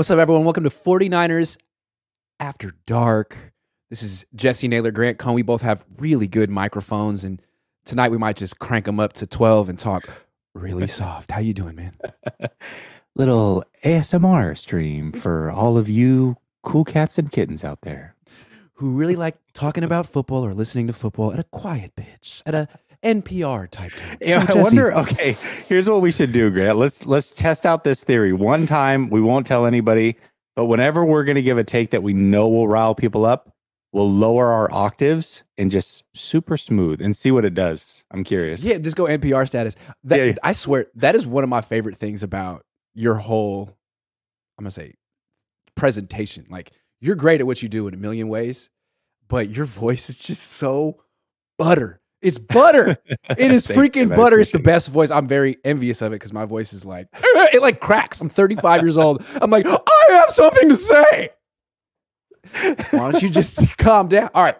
What's up, everyone? Welcome to 49ers After Dark. This is Jesse Naylor, Grant Cohn. We both have really good microphones, and tonight we might just crank them up to 12 and talk really soft. How you doing, man? Little ASMR stream for all of you cool cats and kittens out there. Who really like talking about football or listening to football at a quiet pitch, at a NPR type tone. Yeah, So, I wonder. Okay, here's what we should do, Grant. Let's let's test out this theory one time. We won't tell anybody, but whenever we're going to give a take that we know will rile people up, we'll lower our octaves and just super smooth and see what it does. I'm curious. Yeah, just go NPR status. That, Yeah, yeah. I swear, that is one of my favorite things about your whole, I'm to say, presentation. Like, you're great at what you do in a million ways, but your voice is just so butter. It's butter. It is Thank you, freaking butter. It's the best voice. I'm very envious of it because my voice is like, it like cracks. I'm 35 years old. I'm like, I have something to say. Why don't you just calm down? All right.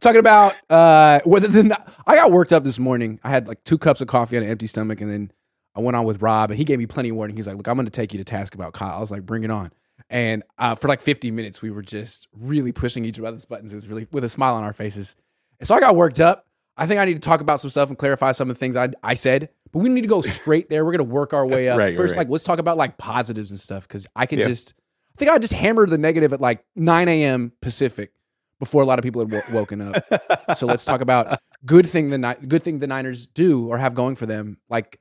Talking about uh whether the I got worked up this morning. I had like two cups of coffee on an empty stomach, and then I went on with Rob, and he gave me plenty of warning. He's like, "Look, I'm going to take you to task about Kyle." I was like, "Bring it on!" And uh, for like 50 minutes, we were just really pushing each other's buttons. It was really with a smile on our faces. And so I got worked up. I think I need to talk about some stuff and clarify some of the things I I said. But we need to go straight there. We're going to work our way up. Right, First, right. like let's talk about like positives and stuff because I can Yeah. just. I think I just hammered the negative at like 9 a.m. Pacific before a lot of people had wo- woken up. So let's talk about good thing the good thing the Niners do or have going for them, like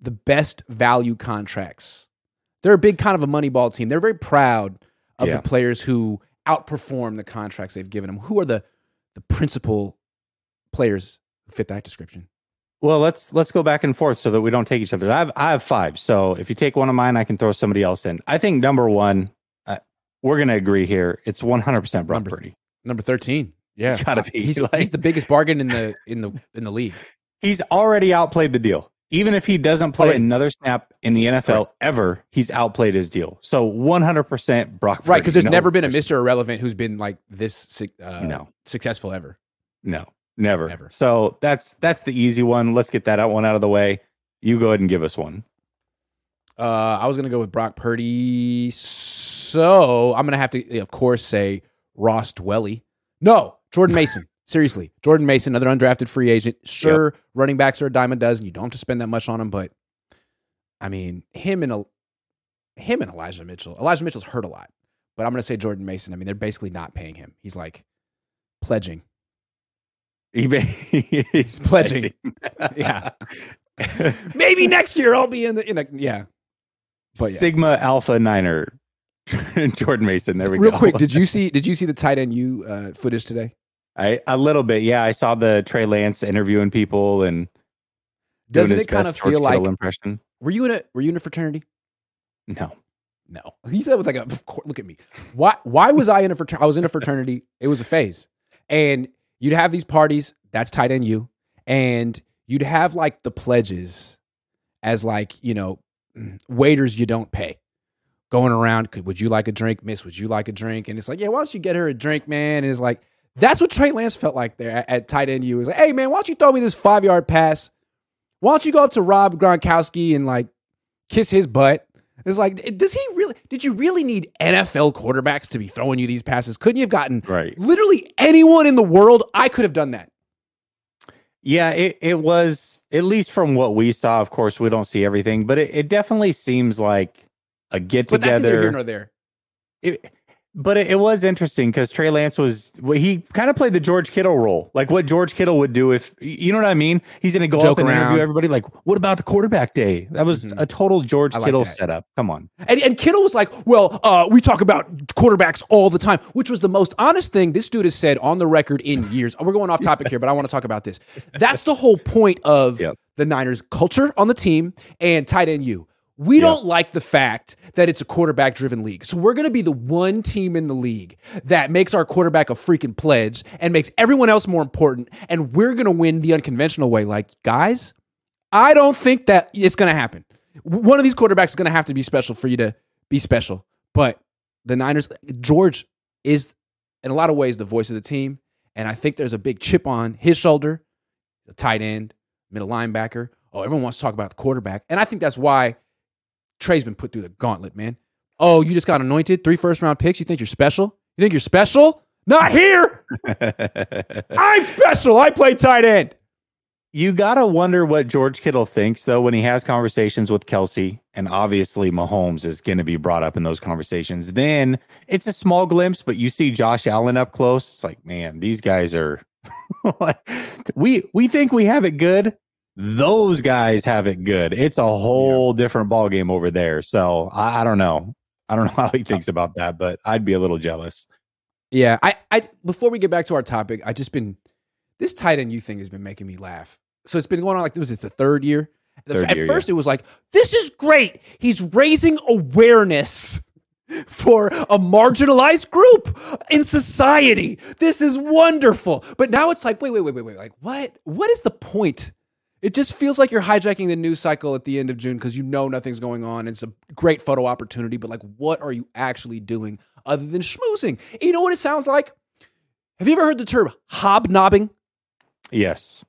the best value contracts. They're a big kind of a money ball team. They're very proud of Yeah. the players who outperform the contracts they've given them. Who are the the principal players who fit that description? Well, let's let's go back and forth so that we don't take each other. I have I have five. So if you take one of mine, I can throw somebody else in. I think number one, uh, we're going to agree here. It's 100 percent Brock Number- Purdy. Number thirteen. Yeah, It's gotta be, He's, like- he's the biggest bargain in the in the in the league. He's already outplayed the deal. Even if he doesn't play Already. another snap in the NFL ever, he's outplayed his deal. So 100 percent Brock. Right, because there's No never been a. Mr. Irrelevant who's been like this uh, No. successful ever. No, never. Never. So that's that's the easy one. Let's get that out one out of the way. You go ahead and give us one. Uh, I was gonna go with Brock Purdy, so I'm gonna have to, of course, say Ross Dwelley. No, Jordan Mason. Seriously, Jordan Mason, another undrafted free agent. Sure, running backs are a dime a dozen. You don't have to spend that much on him, but I mean, him and him and Elijah Mitchell. Elijah Mitchell's hurt a lot, but I'm gonna say Jordan Mason. I mean, they're basically not paying him. He's like pledging. He ba- he's pledging. Yeah. Maybe next year I'll be in the in a yeah. But yeah. Sigma Alpha Niner. Jordan Mason. There we Real go. Real quick, did you see did you see the tight end you uh, footage today? I a little bit, yeah. I saw the Trey Lance interviewing people and Doesn't it kind of George feel like impression. were you in a were you in a fraternity? No, No. He said with like a look at me. Why why was I in a fraternity? I was in a fraternity. It was a phase. And you'd have these parties, that's tight end you, and you'd have like the pledges as like, you know, waiters you don't pay. Going around, could would you like a drink? Miss, would you like a drink? And it's like, yeah, why don't you get her a drink, man? And it's like, that's what Trey Lance felt like there at, at tight end you. Was like, hey man, why don't you throw me this five yard pass? Why don't you go up to Rob Gronkowski and like kiss his butt? It's like, does he really? Did you really need NFL quarterbacks to be throwing you these passes? Couldn't you have gotten right. literally anyone in the world? I could have done that. Yeah, it, it was at least from what we saw. Of course, we don't see everything, but it, it definitely seems like a get together. But that's neither here nor there. It, but it, it was interesting because Trey Lance was well, he kind of played the George Kittle role, like what George Kittle would do if you know what I mean. He's going to go Joke up and around. interview everybody. Like, what about the quarterback day? That was Mhm. a total George like Kittle that. setup. Come on, And, and Kittle was like, well, uh, we talk about quarterbacks all the time, which was the most honest thing this dude has said on the record in years. We're going off topic here, but I want to talk about this. That's the whole point of Yep. the Niners culture on the team and tight end you. We Yep. don't like the fact that it's a quarterback driven league. So we're going to be the one team in the league that makes our quarterback a freaking pledge and makes everyone else more important. And we're going to win the unconventional way. Like, guys, I don't think that it's going to happen. One of these quarterbacks is going to have to be special for you to be special. But the Niners, George is in a lot of ways the voice of the team. And I think there's a big chip on his shoulder, the tight end, middle linebacker. Oh, everyone wants to talk about the quarterback. And I think that's why Trey's been put through the gauntlet, man. Oh, you just got anointed? Three first round picks? You think you're special? You think you're special? Not here. I'm special. I play tight end. You gotta wonder what George Kittle thinks though when he has conversations with Kelce, and obviously Mahomes is going to be brought up in those conversations. Then it's a small glimpse, but you see Josh Allen up close. It's like, man, these guys are. we we think we have it good. Those guys have it good. It's a whole yeah. different ball game over there. So I, I don't know. I don't know how he thinks about that, but I'd be a little jealous. Yeah, I, I before we get back to our topic, I just been this tight end you thing has been making me laugh. So it's been going on like this is the third year. Third At year, first, yeah. it was like this is great. He's raising awareness for a marginalized group in society. This is wonderful. But now it's like, wait, wait, wait, wait, wait. Like, what? What is the point? It just feels like you're hijacking the news cycle at the end of June because you know nothing's going on. It's a great photo opportunity, but like, what are you actually doing other than schmoozing? You know what it sounds like? Have you ever heard the term hobnobbing? Yes.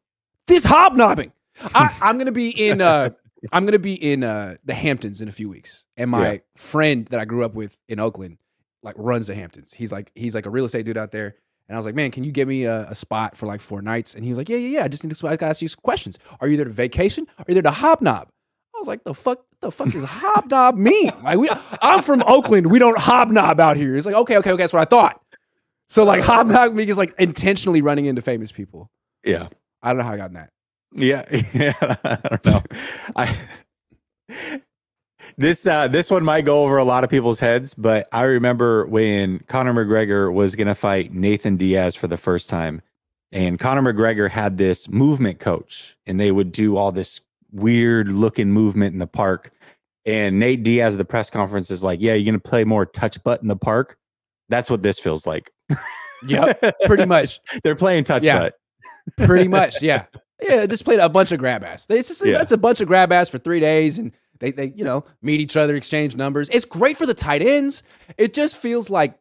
This hobnobbing. I, am gonna be in. Uh, I'm gonna be in uh, the Hamptons in a few weeks, and my yeah. friend that I grew up with in Oakland, like, runs the Hamptons. He's like, he's like a real estate dude out there. And I was like, man, can you give me a, a, spot for like four nights? And he was like, yeah, yeah, yeah. I just need to I gotta ask you some questions. Are you there to vacation? Are you there to hobnob? I was like, the fuck, the fuck is hobnob mean? Like, we, I'm from Oakland. We don't hobnob out here. He's like, okay, okay, okay. That's what I thought. So like hobnob me is like intentionally running into famous people. Yeah. I don't know how I got in that. Yeah, yeah. I don't know. I this uh, this one might go over a lot of people's heads, but I remember when Conor McGregor was going to fight Nathan Diaz for the first time, and Conor McGregor had this movement coach, and they would do all this weird looking movement in the park. And Nate Diaz at the press conference is like, "Yeah, you're going to play more touch butt in the park." That's what this feels like. yep, pretty much. They're playing touch yeah, butt. pretty much, yeah. Yeah, just played a bunch of grab ass. It's just, yeah. That's a bunch of grab ass for three days, and they they you know meet each other, exchange numbers. It's great for the tight ends. It just feels like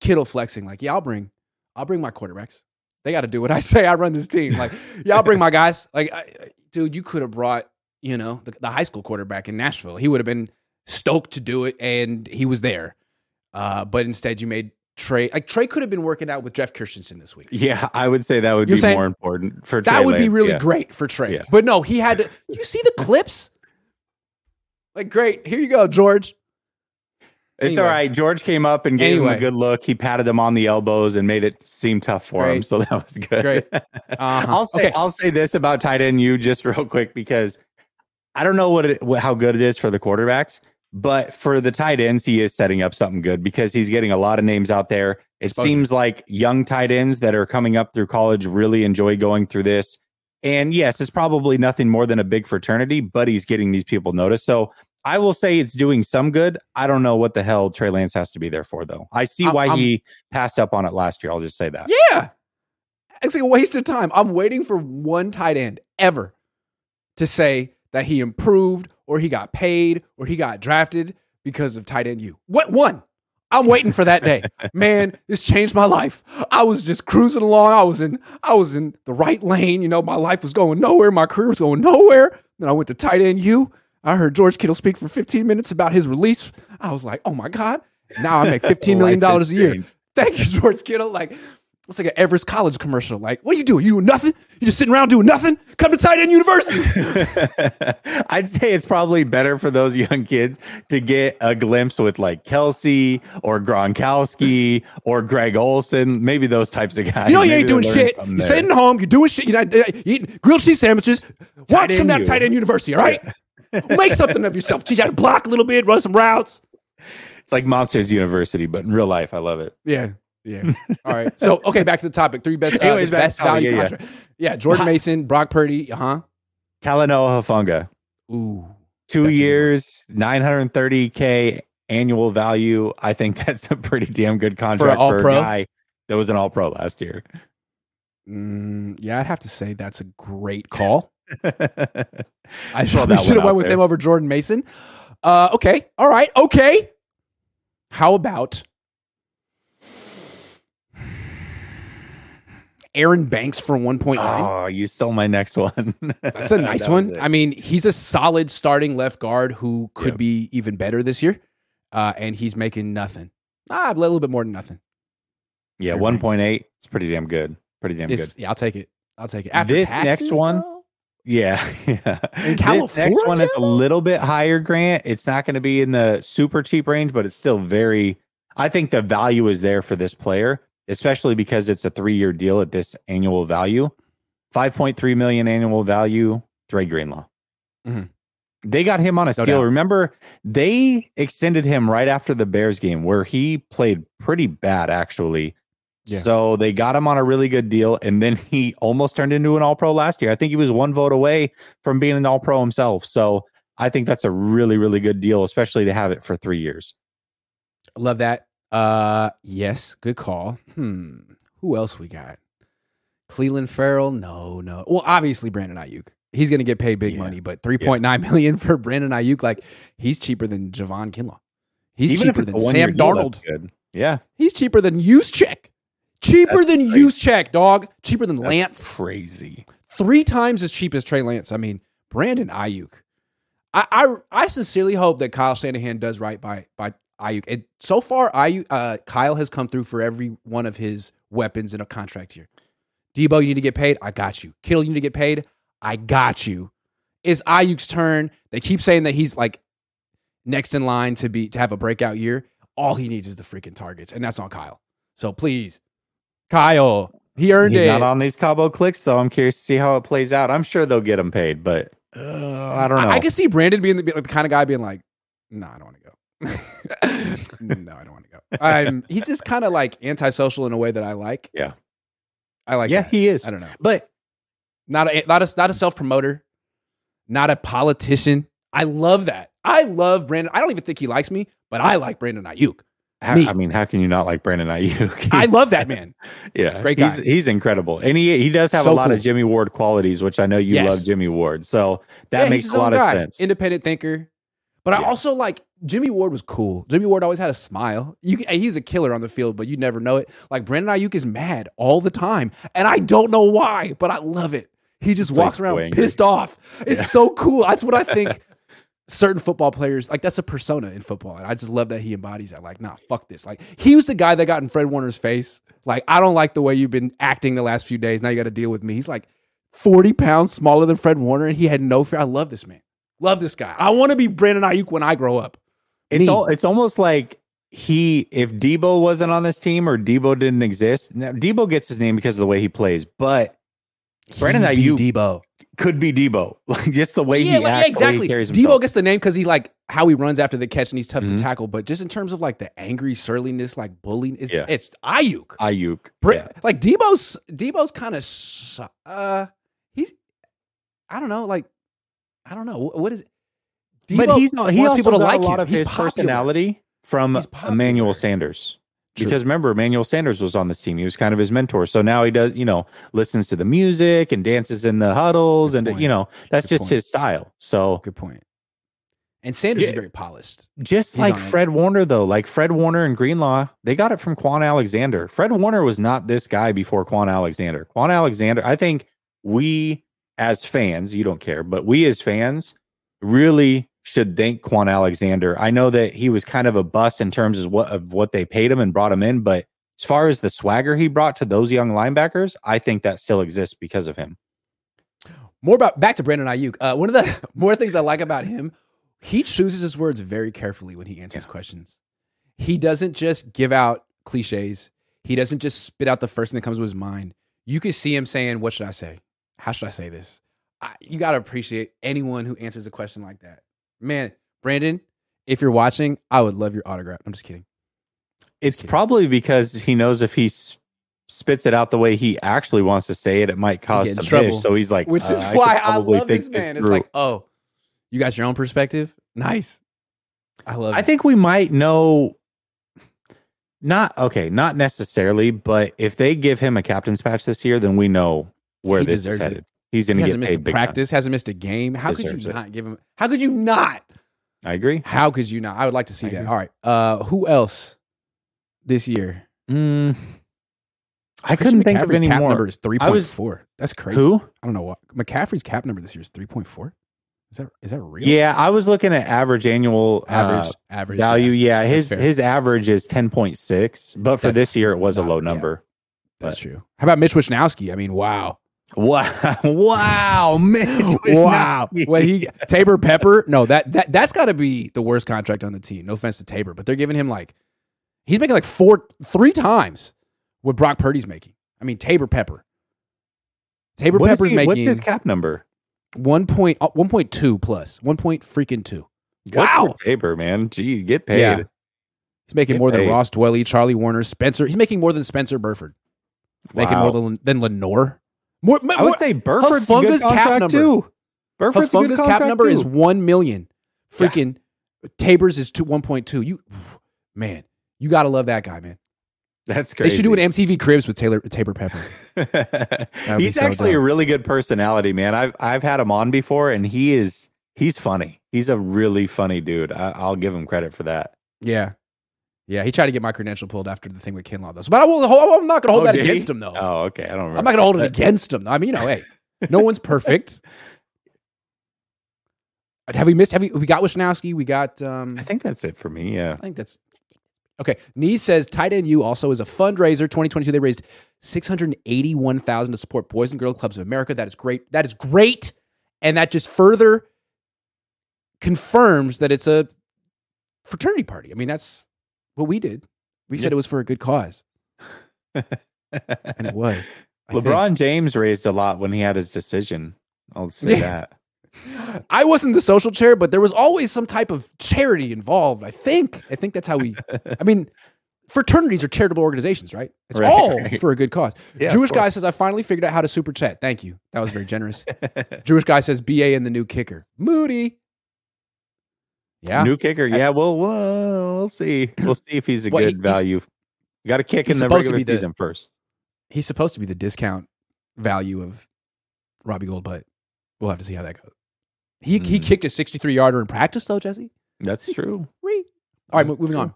Kittle flexing. Like, yeah, I'll bring I'll bring my quarterbacks. They got to do what I say. I run this team. Like, yeah, I'll bring my guys. Like, I, dude, you could have brought you know the, the, high school quarterback in Nashville. He would have been stoked to do it, and he was there. Uh, but instead, you made Trey. Like Trey could have been working out with Jeff Christensen this week. Yeah, I would say that would you be more important for Trey that would Lance. be really yeah. great for Trey. Yeah. But no, he had. To, you see the clips? Like, great. Here you go, George. It's anyway. all right. George came up and gave anyway. him a good look. He patted him on the elbows and made it seem tough for Great. him. So that was good. Great. Uh-huh. I'll say okay. I'll say this about tight end you just real quick because I don't know what it, how good it is for the quarterbacks, but for the tight ends, he is setting up something good because he's getting a lot of names out there. It seems like young tight ends that are coming up through college really enjoy going through this. And yes, it's probably nothing more than a big fraternity, but he's getting these people noticed. So I will say it's doing some good. I don't know what the hell Trey Lance has to be there for, though. I see why I'm, he passed up on it last year. I'll just say that. Yeah. It's like a waste of time. I'm waiting for one tight end ever to say that he improved or he got paid or he got drafted because of tight end you. What one? I'm waiting for that day. Man, this changed my life. I was just cruising along. I was in I was in the right lane. You know, my life was going nowhere. My career was going nowhere. Then I went to tight end you. I heard George Kittle speak for 15 minutes about his release. I was like, oh my God. Now I make $15 million a year. Thank you, George Kittle. Like, it's like an Everest College commercial. Like, what are you doing? You doing nothing? You just sitting around doing nothing? Come to Tight End University. I'd say it's probably better for those young kids to get a glimpse with like Kelce or Gronkowski or Greg Olsen, maybe those types of guys. You know, you ain't doing shit. You're there. sitting home. You're doing shit. You're not you're eating grilled cheese sandwiches. Watch come down to Tight End University. All right, make something of yourself. Teach you how to block a little bit, run some routes. It's like Monsters University, but in real life, I love it. Yeah. Yeah. All right. So okay, back to the topic. Three best, uh, Anyways, best value yeah, contract. Yeah. yeah. Jordan Mason, Brock Purdy. Uh huh. Talanoa Hufanga. Ooh. Two years, nine hundred thirty k annual value. I think that's a pretty damn good contract for, for a guy that was an All Pro last year. Mm, yeah, I'd have to say that's a great call. I saw that. should have went with there. him over Jordan Mason. Uh, okay. All right. Okay. How about Aaron Banks for 1.9. Oh, you stole my next one. That's a nice that one. I mean, he's a solid starting left guard who could be even better this year. uh, and he's making nothing. Ah, a little bit more than nothing. Yeah, one point eight. It's pretty damn good. Pretty damn It's- good. yeah, I'll take it. I'll take it. After This taxes, next one- though? Yeah, yeah. In This next one is a little bit higher, Grant. It's not going to be in the super cheap range, but it's still very. I think the value is there for this player, especially because it's a three-year deal at this annual value, five point three million annual value. Dre Greenlaw. Mhm. They got him on a steal. doubt. Remember, they extended him right after the Bears game, where he played pretty bad, actually. Yeah. So they got him on a really good deal, and then he almost turned into an All Pro last year. I think he was one vote away from being an All Pro himself. So I think that's a really, really good deal, especially to have it for three years. Love that. Uh, yes, good call. Hmm. Who else we got? Clelin Ferrell? No, no. Well, obviously Brandon Aiyuk. He's going to get paid big Yeah. money, but three point nine million for Brandon Aiyuk, like he's cheaper than Javon Kinlaw. He's Even cheaper than Sam Darnold. Yeah, He's cheaper than Check. Cheaper That's than crazy. Check, dog. Cheaper than that's Lance. crazy. Three times as cheap as Trey Lance. I mean, Brandon Aiyuk. I, I I sincerely hope that Kyle Shanahan does right by by Aiyuk. And so far, Aiyuk, uh, Kyle has come through for every one of his weapons in a contract year. Debo, you need to get paid. I got you. Kittle, you need to get paid. I got you. It's Aiyuk's turn. They keep saying that he's like next in line to be to have a breakout year. All he needs is the freaking targets, and that's on Kyle. So please, Kyle, he earned He's it. not on these Cabo clicks, so I'm curious to see how it plays out. I'm sure they'll get him paid, but uh, I don't know. I, I can see Brandon being the, like, the kind of guy being like, "No, I don't want to go. no, I don't want to go." I'm. He's just kind of like antisocial in a way that I like. Yeah. I like. yeah, that. he is. I don't know. But Not a not a not a self promoter, not a politician. I love that. I love Brandon. I don't even think he likes me, but I like Brandon Aiyuk. How, I mean, how can you not like Brandon Aiyuk? I love that man. Yeah, Great He's, guy. he's incredible, and he he does have So a lot cool. of Jimmy Ward qualities, which I know you Yes. love Jimmy Ward. So that Yeah, makes a lot own of sense. Independent thinker. But I also like Jimmy Ward was cool. Jimmy Ward always had a smile. You, he's a killer on the field, but you never know it. Like Brandon Aiyuk is mad all the time, and I don't know why, but I love it. He just walks around angry. pissed off. It's Yeah. so cool. That's what I think. Certain football players like that's a persona in football, and I just love that he embodies that. Like, nah, fuck this. Like, he was the guy that got in Fred Warner's face. Like, I don't like the way you've been acting the last few days. Now you got to deal with me. He's like forty pounds smaller than Fred Warner, and he had no fear. I love this man. Love this guy. I want to be Brandon Aiyuk when I grow up. It's all it's almost like he if Debo wasn't on this team or Debo didn't exist. Now Debo gets his name because of the way he plays, but Brandon Aiyuk Debo. Could be Debo. Like just the way yeah, he like, acts, yeah, the way exactly. he carries Debo gets the name because he like how he runs after the catch and he's tough Mhm. to tackle. But just in terms of like the angry surliness, like bullying, it's, Yeah. it's Aiyuk. Aiyuk. Yeah. Like Debo's Debo's kind of sh- uh he's I don't know like I don't know Wh- what is it? but Debo he's not, he wants people to like a lot him. of He's his popular. personality from Emmanuel Sanders. True. Because remember, Emmanuel Sanders was on this team. He was kind of his mentor. So now he does, you know, listens to the music and dances in the huddles, Good and point. you know, that's Good just point. his style. So Good point. And Sanders is very polished. just He's like on it. Fred Warner, though, like Fred Warner and Greenlaw, they got it from Kwon Alexander. Fred Warner was not this guy before Kwon Alexander. Kwon Alexander, I think we as fans, you don't care, but we as fans really should thank Kwon Alexander. I know that he was kind of a bust in terms of what of what they paid him and brought him in, but as far as the swagger he brought to those young linebackers, I think that still exists because of him. More about back to Brandon Aiyuk. Uh, one of the more things I like about him, he chooses his words very carefully when he answers Yeah. questions. He doesn't just give out cliches. He doesn't just spit out the first thing that comes to his mind. You can see him saying, "What should I say? How should I say this?" I, you got to appreciate anyone who answers a question like that. Man, Brandon, if you're watching, I would love your autograph. I'm just kidding. It's probably because he knows if he spits it out the way he actually wants to say it, it might cause some trouble. So he's like, Which uh, is I why I probably love think this man. It's through. like, oh, you got your own perspective. Nice. I love. I it. think we might know. Not okay, not necessarily, but if they give him a captain's patch this year, then we know where He this is deserves it. He's going he to hasn't get missed a big time. practice, hasn't missed a game. How could Deserves you it. not give him? How could you not? I agree. How could you not? I would like to see I that. agree. All right. Uh, who else this year? Mm, I Christian couldn't think of any cap more. number is three point four. That's crazy. Who? I don't know what McCaffrey's cap number this year is three point four. Is that is that real? Yeah, I was looking at average annual Average uh, average value. yeah. Yeah, his fair. his average is ten point six, but for That's this year it was a not- low yeah. number. That's true. How about Mitch Wishnowsky? I mean, wow. Wow! Wow! Mitch wow. Wishnowsky. When he Taybor Pepper, no, that that that's got to be the worst contract on the team. No offense to Taybor, but they're giving him like he's making like four three times what Brock Purdy's making. I mean, Taybor Pepper. Taybor What is Pepper's he- what's making his cap number? one point uh, one point two plus one point freaking two. Good Wow. Taybor, man. Gee, get paid. Yeah. He's making Get more than. Ross Dwelley, Charlie Woerner, Spencer. He's making more than Spencer Burford. Making more than than Lenoir. More, I would say Burford's a good cap number. too. Burford's cap number is one million. Freaking Tabers is two one point two. You man, you gotta love that guy, man. That's crazy. They should do an MTV Cribs with Taylor Taybor Pepper. he's so actually a really good personality, man. I've I've had him on before, and he is he's funny. He's a really funny dude. I, I'll give him credit for that. Yeah. Yeah, he tried to get my credential pulled after the thing with Kinlaw, though. So, but I will, I'm not going to hold Oh, that did he? against him, though. Oh, okay. I don't remember. I'm not going to hold it against him. I mean, you know, hey, no one's perfect. Have we missed? Have we? We got Wishnowsky. We got. um I think that's it for me. Yeah. I think that's okay. Nee says tight end U also is a fundraiser. 2022, they raised 681,000 to support Boys and Girls Clubs of America. That is great. That is great, and that just further confirms that it's a fraternity party. I mean, that's what we did. We said Yeah. it was for a good cause, and it was. I think. LeBron James raised a lot when he had his decision. I'll say Yeah. that. I wasn't the social chair, but there was always some type of charity involved. I think. I think that's how we. I mean, fraternities are charitable organizations, right? It's Right, all right. for a good cause. Yeah, Jewish guy says, "I finally figured out how to super chat." Thank you. That was very generous. Jewish guy says, "BA and the new kicker, Moody." Yeah, New kicker. Yeah, well, we'll, we'll see. We'll see if he's a Well, good he's- value. got to kick in the regular the- season first. he's supposed to be the discount value of Robbie Gould, but we'll have to see how that goes. He he Mm. kicked a 63 yarder in practice though, Jesse. That's true. All right, mo- moving on.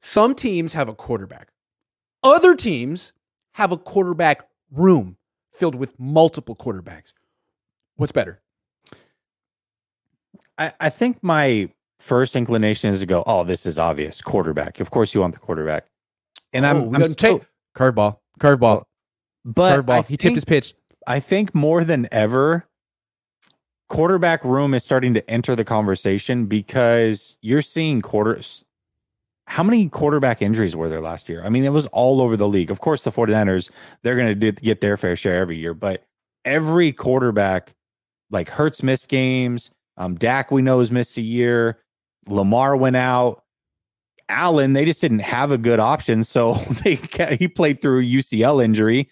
Some teams have a quarterback. Other teams have a quarterback room filled with multiple quarterbacks. What's better? I, I think my first inclination is to go, oh, this is obvious. Quarterback. Of course you want the quarterback. And Oh, I'm, I'm still, take curveball, curveball, but I curveball. He tipped his pitch. I think more than ever, quarterback room is starting to enter the conversation because you're seeing quarters. How many quarterback injuries were there last year? I mean, it was all over the league. Of course, the 49ers, they're going to get their fair share every year, but every quarterback, like Hurts missed games. Um, Dak, we know, has missed a year. Lamar went out. Allen, they just didn't have a good option. So they he played through a UCL injury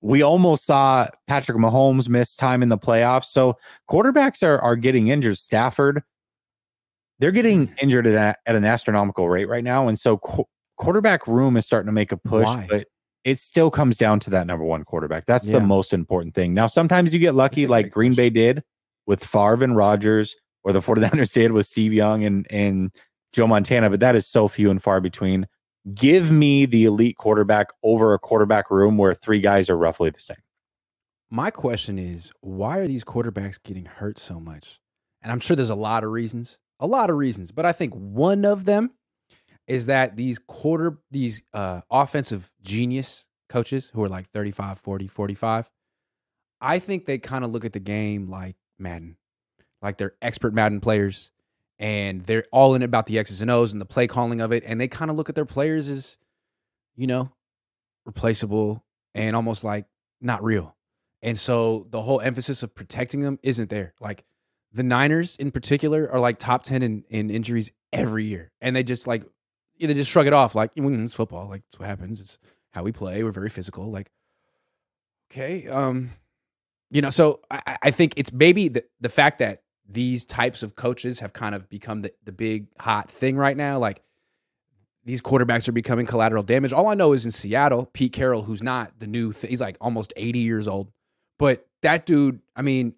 we almost saw Patrick Mahomes miss time in the playoffs. So quarterbacks are are getting injured. Stafford, they're getting Mm. injured at, at an astronomical rate right now, and so qu- quarterback room is starting to make a push. Why? But it still comes down to that number one quarterback. That's Yeah. the most important thing. Now, sometimes you get lucky, like Green question. Bay did with Favre and Rodgers, or the 49ers did with Steve Young and and Joe Montana. But that is so few and far between. Give me the elite quarterback over a quarterback room where three guys are roughly the same. My question is, why are these quarterbacks getting hurt so much? And I'm sure there's a lot of reasons, a lot of reasons, but I think one of them is that these quarter these uh offensive genius coaches who are like 35, 40, 45, I think they kind of look at the game like Madden. Like they're expert Madden players and they're all in about the X's and O's and the play calling of it and they kind of look at their players as you know, replaceable and almost like not real. And so the whole emphasis of protecting them isn't there. Like the Niners in particular are like top 10 in, in injuries every year. And they just like, they just shrug it off like, "Mm, it's football. Like, it's what happens. It's how we play. We're very physical. Like, okay. Um, you know, so I, I- think it's maybe the, the fact that these types of coaches have kind of become the, the big hot thing right now. Like, these quarterbacks are becoming collateral damage. All I know is in Seattle, Pete Carroll, who's not the new, th- he's like almost 80 years old. But that dude, I mean,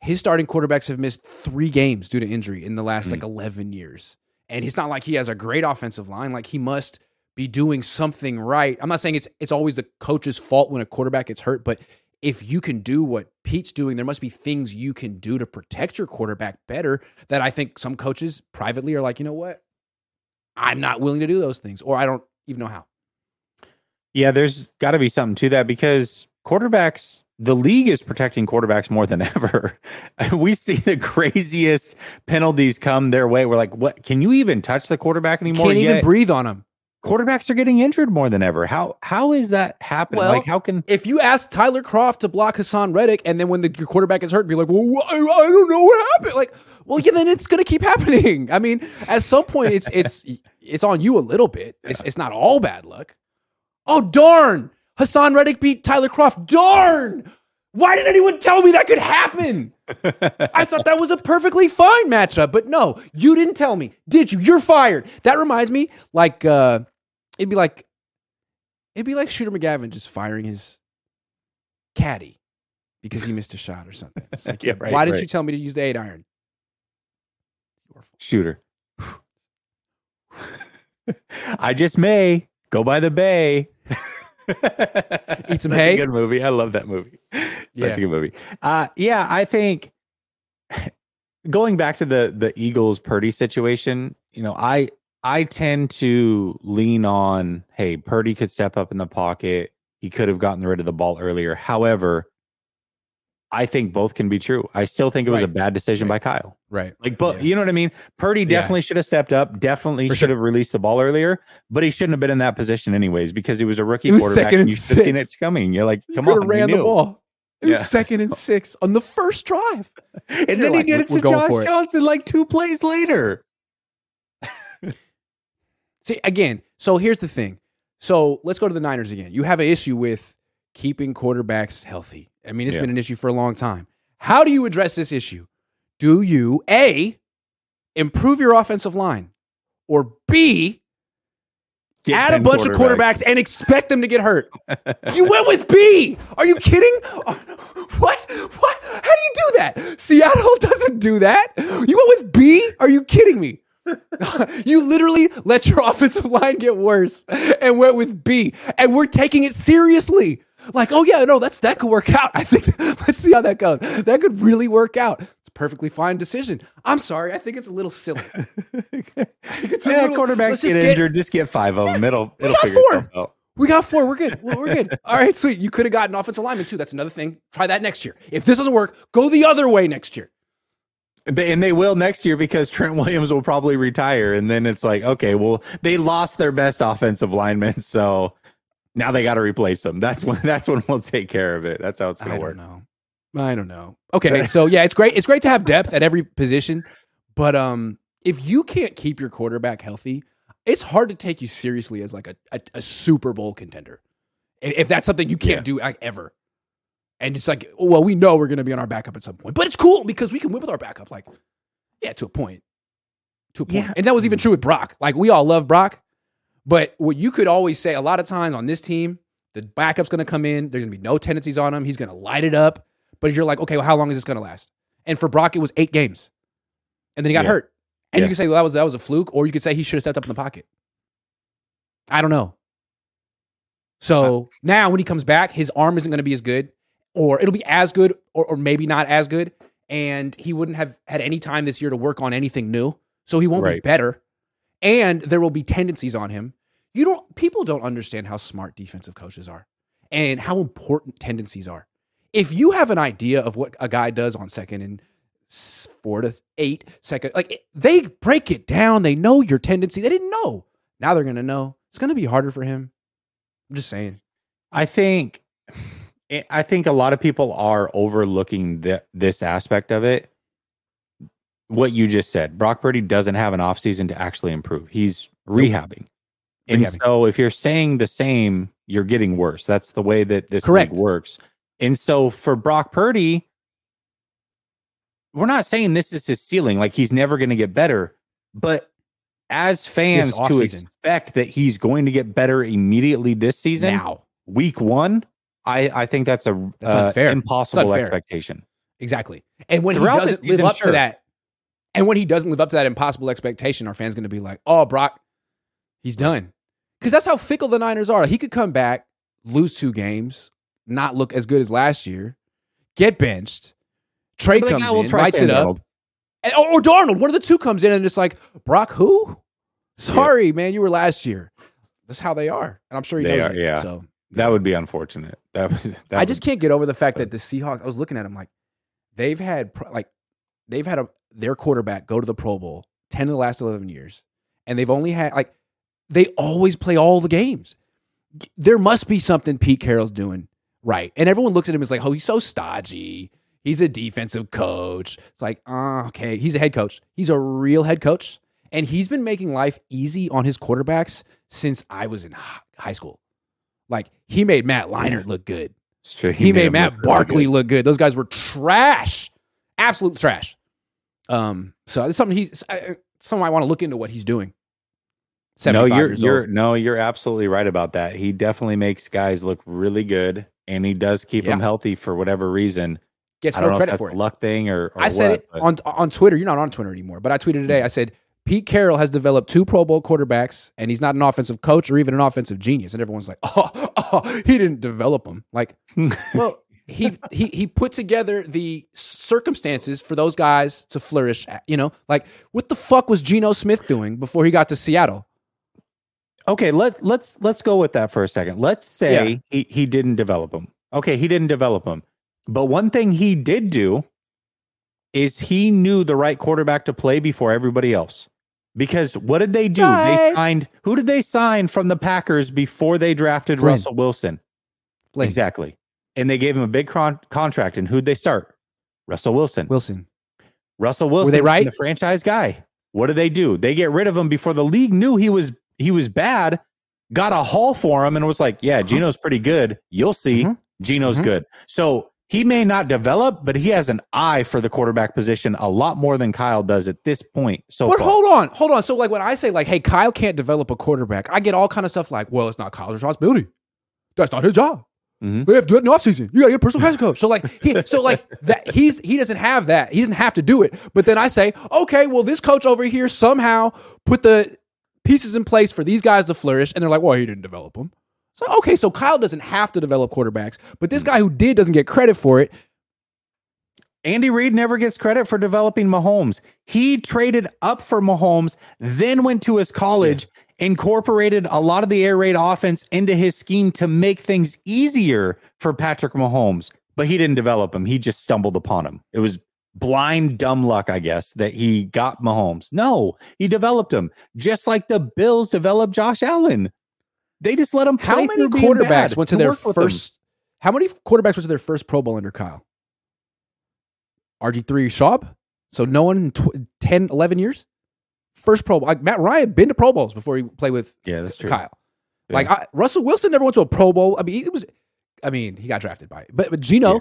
his starting quarterbacks have missed three games due to injury in the last hmm. like 11 years. And it's not like he has a great offensive line. Like he must be doing something right. I'm not saying it's it's always the coach's fault when a quarterback gets hurt, but if you can do what Pete's doing, there must be things you can do to protect your quarterback better that I think some coaches privately are like, you know what? I'm not willing to do those things, or I don't even know how. Yeah, there's got to be something to that because quarterbacks, the league is protecting quarterbacks more than ever. we see the craziest penalties come their way. We're like, what? Can you even touch the quarterback anymore? Can't even Yet breathe on him. Quarterbacks are getting injured more than ever. How how is that happening? Well, like, how can If you ask Tyler Kroft to block Haason Reddick, and then when the, your quarterback is hurt, be like, "Well, I I don't know what happened." Like, well, yeah, then it's going to keep happening. I mean, at some point, it's it's it's on you a little bit. It's it's not all bad luck. Oh darn! Haason Reddick beat Tyler Kroft. Darn! Why did anyone tell me that could happen? I thought that was a perfectly fine matchup, but no, you didn't tell me. Did you? You're fired. That reminds me, like, uh, it'd be like, it'd be like Shooter McGavin just firing his caddy because he missed a shot or something. It's like, Yeah, right, why didn't right. you tell me to use the eight iron? Shooter? I just may go by the bay. Eat some Such hay? A good movie. I love that movie. Such Yeah. a good movie. Uh, yeah, I think going back to the the Eagles Purdy situation, you know, I I tend to lean on, hey, Purdy could step up in the pocket. He could have gotten rid of the ball earlier. However, I think both can be true. I still think it was a bad decision by Kyle. Right. Like, but Yeah. you know what I mean? Purdy Yeah. definitely should have stepped up. Definitely For should sure. have released the ball earlier, but he shouldn't have been in that position anyways because he was a rookie was quarterback. and you should have seen it coming. You're like, come could on, ran the ball. It was Yeah. second and six on the first drive. And You're then like, he did it to Josh it. Johnson like two plays later. See, again, so here's the thing. So let's go to the Niners again. You have an issue with keeping quarterbacks healthy. I mean, it's Yeah. been an issue for a long time. How do you address this issue? Do you A, improve your offensive line, or B, Get add a 10 bunch of quarterbacks and expect them to get hurt? you went with B. Are you kidding? What? What? How do you do that? Seattle doesn't do that. You went with B? Are you kidding me? you literally let your offensive line get worse and went with B. And we're taking it seriously. Like, oh yeah, no, that's that could work out. I think let's see how that goes. That could really work out. It's a perfectly fine decision. I'm sorry, I think it's a little silly. It's yeah, little- quarterbacks get, just get- injured. Just get five of them. It'll it'll got figure four. itself out. We got four. We're good. We're good. All right, sweet. You could have gotten offensive lineman too. That's another thing. Try that next year. If this doesn't work, go the other way next year. They- And they will next year because Trent Williams will probably retire. And then it's like, okay, well, they lost their best offensive lineman, so now they got to replace them. That's when that's when we'll take care of it. That's how it's gonna work. know. I don't know. Okay, so yeah, it's great. It's great to have depth at every position, but um, if you can't keep your quarterback healthy, it's hard to take you seriously as like a a, a Super Bowl contender. If if that's something you can't Yeah. do like ever, and it's like, well, we know we're going to be on our backup at some point, but it's cool because we can win with our backup. Like, yeah, to a point, to a point, Yeah. and that was even true with Brock. Like, we all love Brock, but what you could always say a lot of times on this team, the backup's going to come in. There's going to be no tendencies on him. He's going to light it up. But you're like, okay, well, how long is this going to last? And for Brock, it was eight games, and then he got Yeah. hurt. And Yeah. you could say well, that was that was a fluke, or you could say he should have stepped up in the pocket. I don't know. So now when he comes back, his arm isn't going to be as good, or it'll be as good, or, or maybe not as good, and he wouldn't have had any time this year to work on anything new. So he won't be better, and there will be tendencies on him. You don't. People don't understand how smart defensive coaches are, and how important tendencies are. If you have an idea of what a guy does on second and four to eight second, like it- they break it down. They know your tendency. They didn't know. Now they're gonna know. It's gonna be harder for him. I'm just saying. I think I think a lot of people are overlooking the, this aspect of it. What you just said, Brock Purdy doesn't have an offseason to actually improve. He's rehabbing. And Rehabbing. so if you're staying the same, you're getting worse. That's the way that this Correct. league works. And so for Brock Purdy, we're not saying this is his ceiling, like he's never going to get better, but as fans to expect that he's going to get better immediately this season, Now, week one, I I think that's a That's uh, unfair. impossible expectation. exactly. And when Throughout he doesn't live up sure. to that, and when he doesn't live up to that impossible expectation, our fans going to be like, "Oh, Brock, he's done." Because that's how fickle the Niners are. He could come back, lose two games, not look as good as last year, get benched. Trey like, comes in, lights Sam it up, and, or, or Darnold. One of the two comes in, and it's like Brock, who? Sorry, man, you were last year. That's how they are, and I'm sure he They knows are, it. yeah. So That would be unfortunate. That, would, that I just can't get over the fact that the Seahawks. I was looking at them like they've had like they've had a their quarterback go to the Pro Bowl ten of the last eleven years, and they've only had like they always play all the games. There must be something Pete Carroll's doing right, and everyone looks at him as like, oh, he's so stodgy. He's a defensive coach. It's like, uh, okay, he's a head coach. He's a real head coach, and he's been making life easy on his quarterbacks since I was in high school. Like he made Matt Leinart look good. It's true. He, made him Matt look Barkley look good. Those guys were trash, absolute trash. Um, so it's something he's uh, uh, I- someone I want to look into what he's doing. No, you're you're no, you're absolutely right about that. He definitely makes guys look really good, and he does keep them healthy for whatever reason. Gets no credit for a it. luck thing or, or I said what, it but- on on Twitter. You're not on Twitter anymore, but I tweeted today. Hmm. I said Pete Carroll has developed two Pro Bowl quarterbacks, and he's not an offensive coach or even an offensive genius. And everyone's like, "Oh, oh he didn't develop them." Like, well, he he he put together the circumstances for those guys to flourish. You know, like what the fuck was Geno Smith doing before he got to Seattle? Okay, let let's let's go with that for a second. Let's say Yeah. he, he didn't develop them. Okay, he didn't develop them. But one thing he did do is he knew the right quarterback to play before everybody else. Because what did they do? They signed who did they sign from the Packers before they drafted Flynn. Russell Wilson? Flynn. Exactly. And they gave him a big con- contract. And who'd they start? Russell Wilson. Wilson. Russell Wilson, they right? the franchise guy. What do they do? They get rid of him before the league knew he was he was bad. Got a haul for him and was like, "Yeah, Geno's pretty good. You'll see, Mhm. Geno's Mhm. good." So he may not develop, but he has an eye for the quarterback position a lot more than Kyle does at this point. So But far. hold on, hold on. So like when I say like, hey, Kyle can't develop a quarterback, I get all kind of stuff like, well, it's not Kyle's responsibility. That's not his job. Mhm. They have to do it in the offseason. You gotta get a personal passing coach. So like he so like that he's he doesn't have that. He doesn't have to do it. But then I say, okay, well, this coach over here somehow put the pieces in place for these guys to flourish, and they're like, well, he didn't develop them. So okay, so Kyle doesn't have to develop quarterbacks, but this guy who did doesn't get credit for it. Andy Reid never gets credit for developing Mahomes. He traded up for Mahomes, then went to his college, incorporated a lot of the air raid offense into his scheme to make things easier for Patrick Mahomes. But he didn't develop him. He just stumbled upon him. It was blind, dumb luck, I guess, that he got Mahomes. No, he developed him, just like the Bills developed Josh Allen. They just let them play How many through being quarterbacks bad went to and their work with him. first? How many quarterbacks went to their first Pro Bowl under Kyle? RG three Schaub. So no one in tw- 10, 11 years. First Pro Bowl. Like Matt Ryan been to Pro Bowls before he played with Yeah, that's true. Kyle. Yeah. Like I, Russell Wilson never went to a Pro Bowl. I mean, it was. I mean, he got drafted by it, but but Geno Yeah.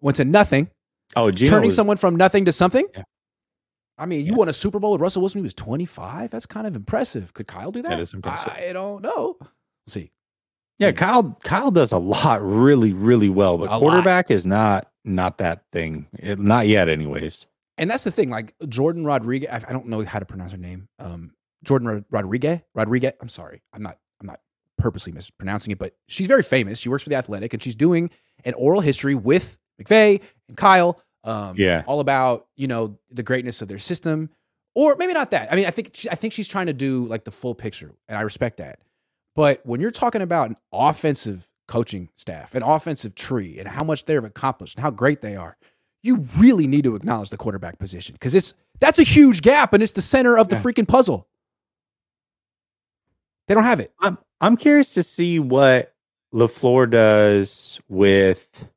went to nothing, Oh, Geno turning was- someone from nothing to something. Yeah. I mean, you Yeah. won a Super Bowl with Russell Wilson. when He was twenty five. That's kind of impressive. Could Kyle do that? That is impressive. I don't know. We'll see. Yeah, Kyle Kyle does a lot really really well, but A lot. quarterback is not not that thing. It- not yet anyways. And that's the thing. Like Jordan Rodriguez, I I don't know how to pronounce her name. Um, Jordan Rod- Rodriguez. Rodriguez. I'm sorry. I'm not. I'm not purposely mispronouncing it, but she's very famous. She works for the Athletic, and she's doing an oral history with McVay and Kyle. Um, Yeah. all about you know the greatness of their system, or maybe not that. I mean, I think she, I think she's trying to do like the full picture, and I respect that. But when you're talking about an offensive coaching staff, an offensive tree, and how much they've accomplished and how great they are, you really need to acknowledge the quarterback position because it's that's a huge gap and it's the center of the Yeah. freaking puzzle. They don't have it. I'm I'm curious to see what LaFleur does with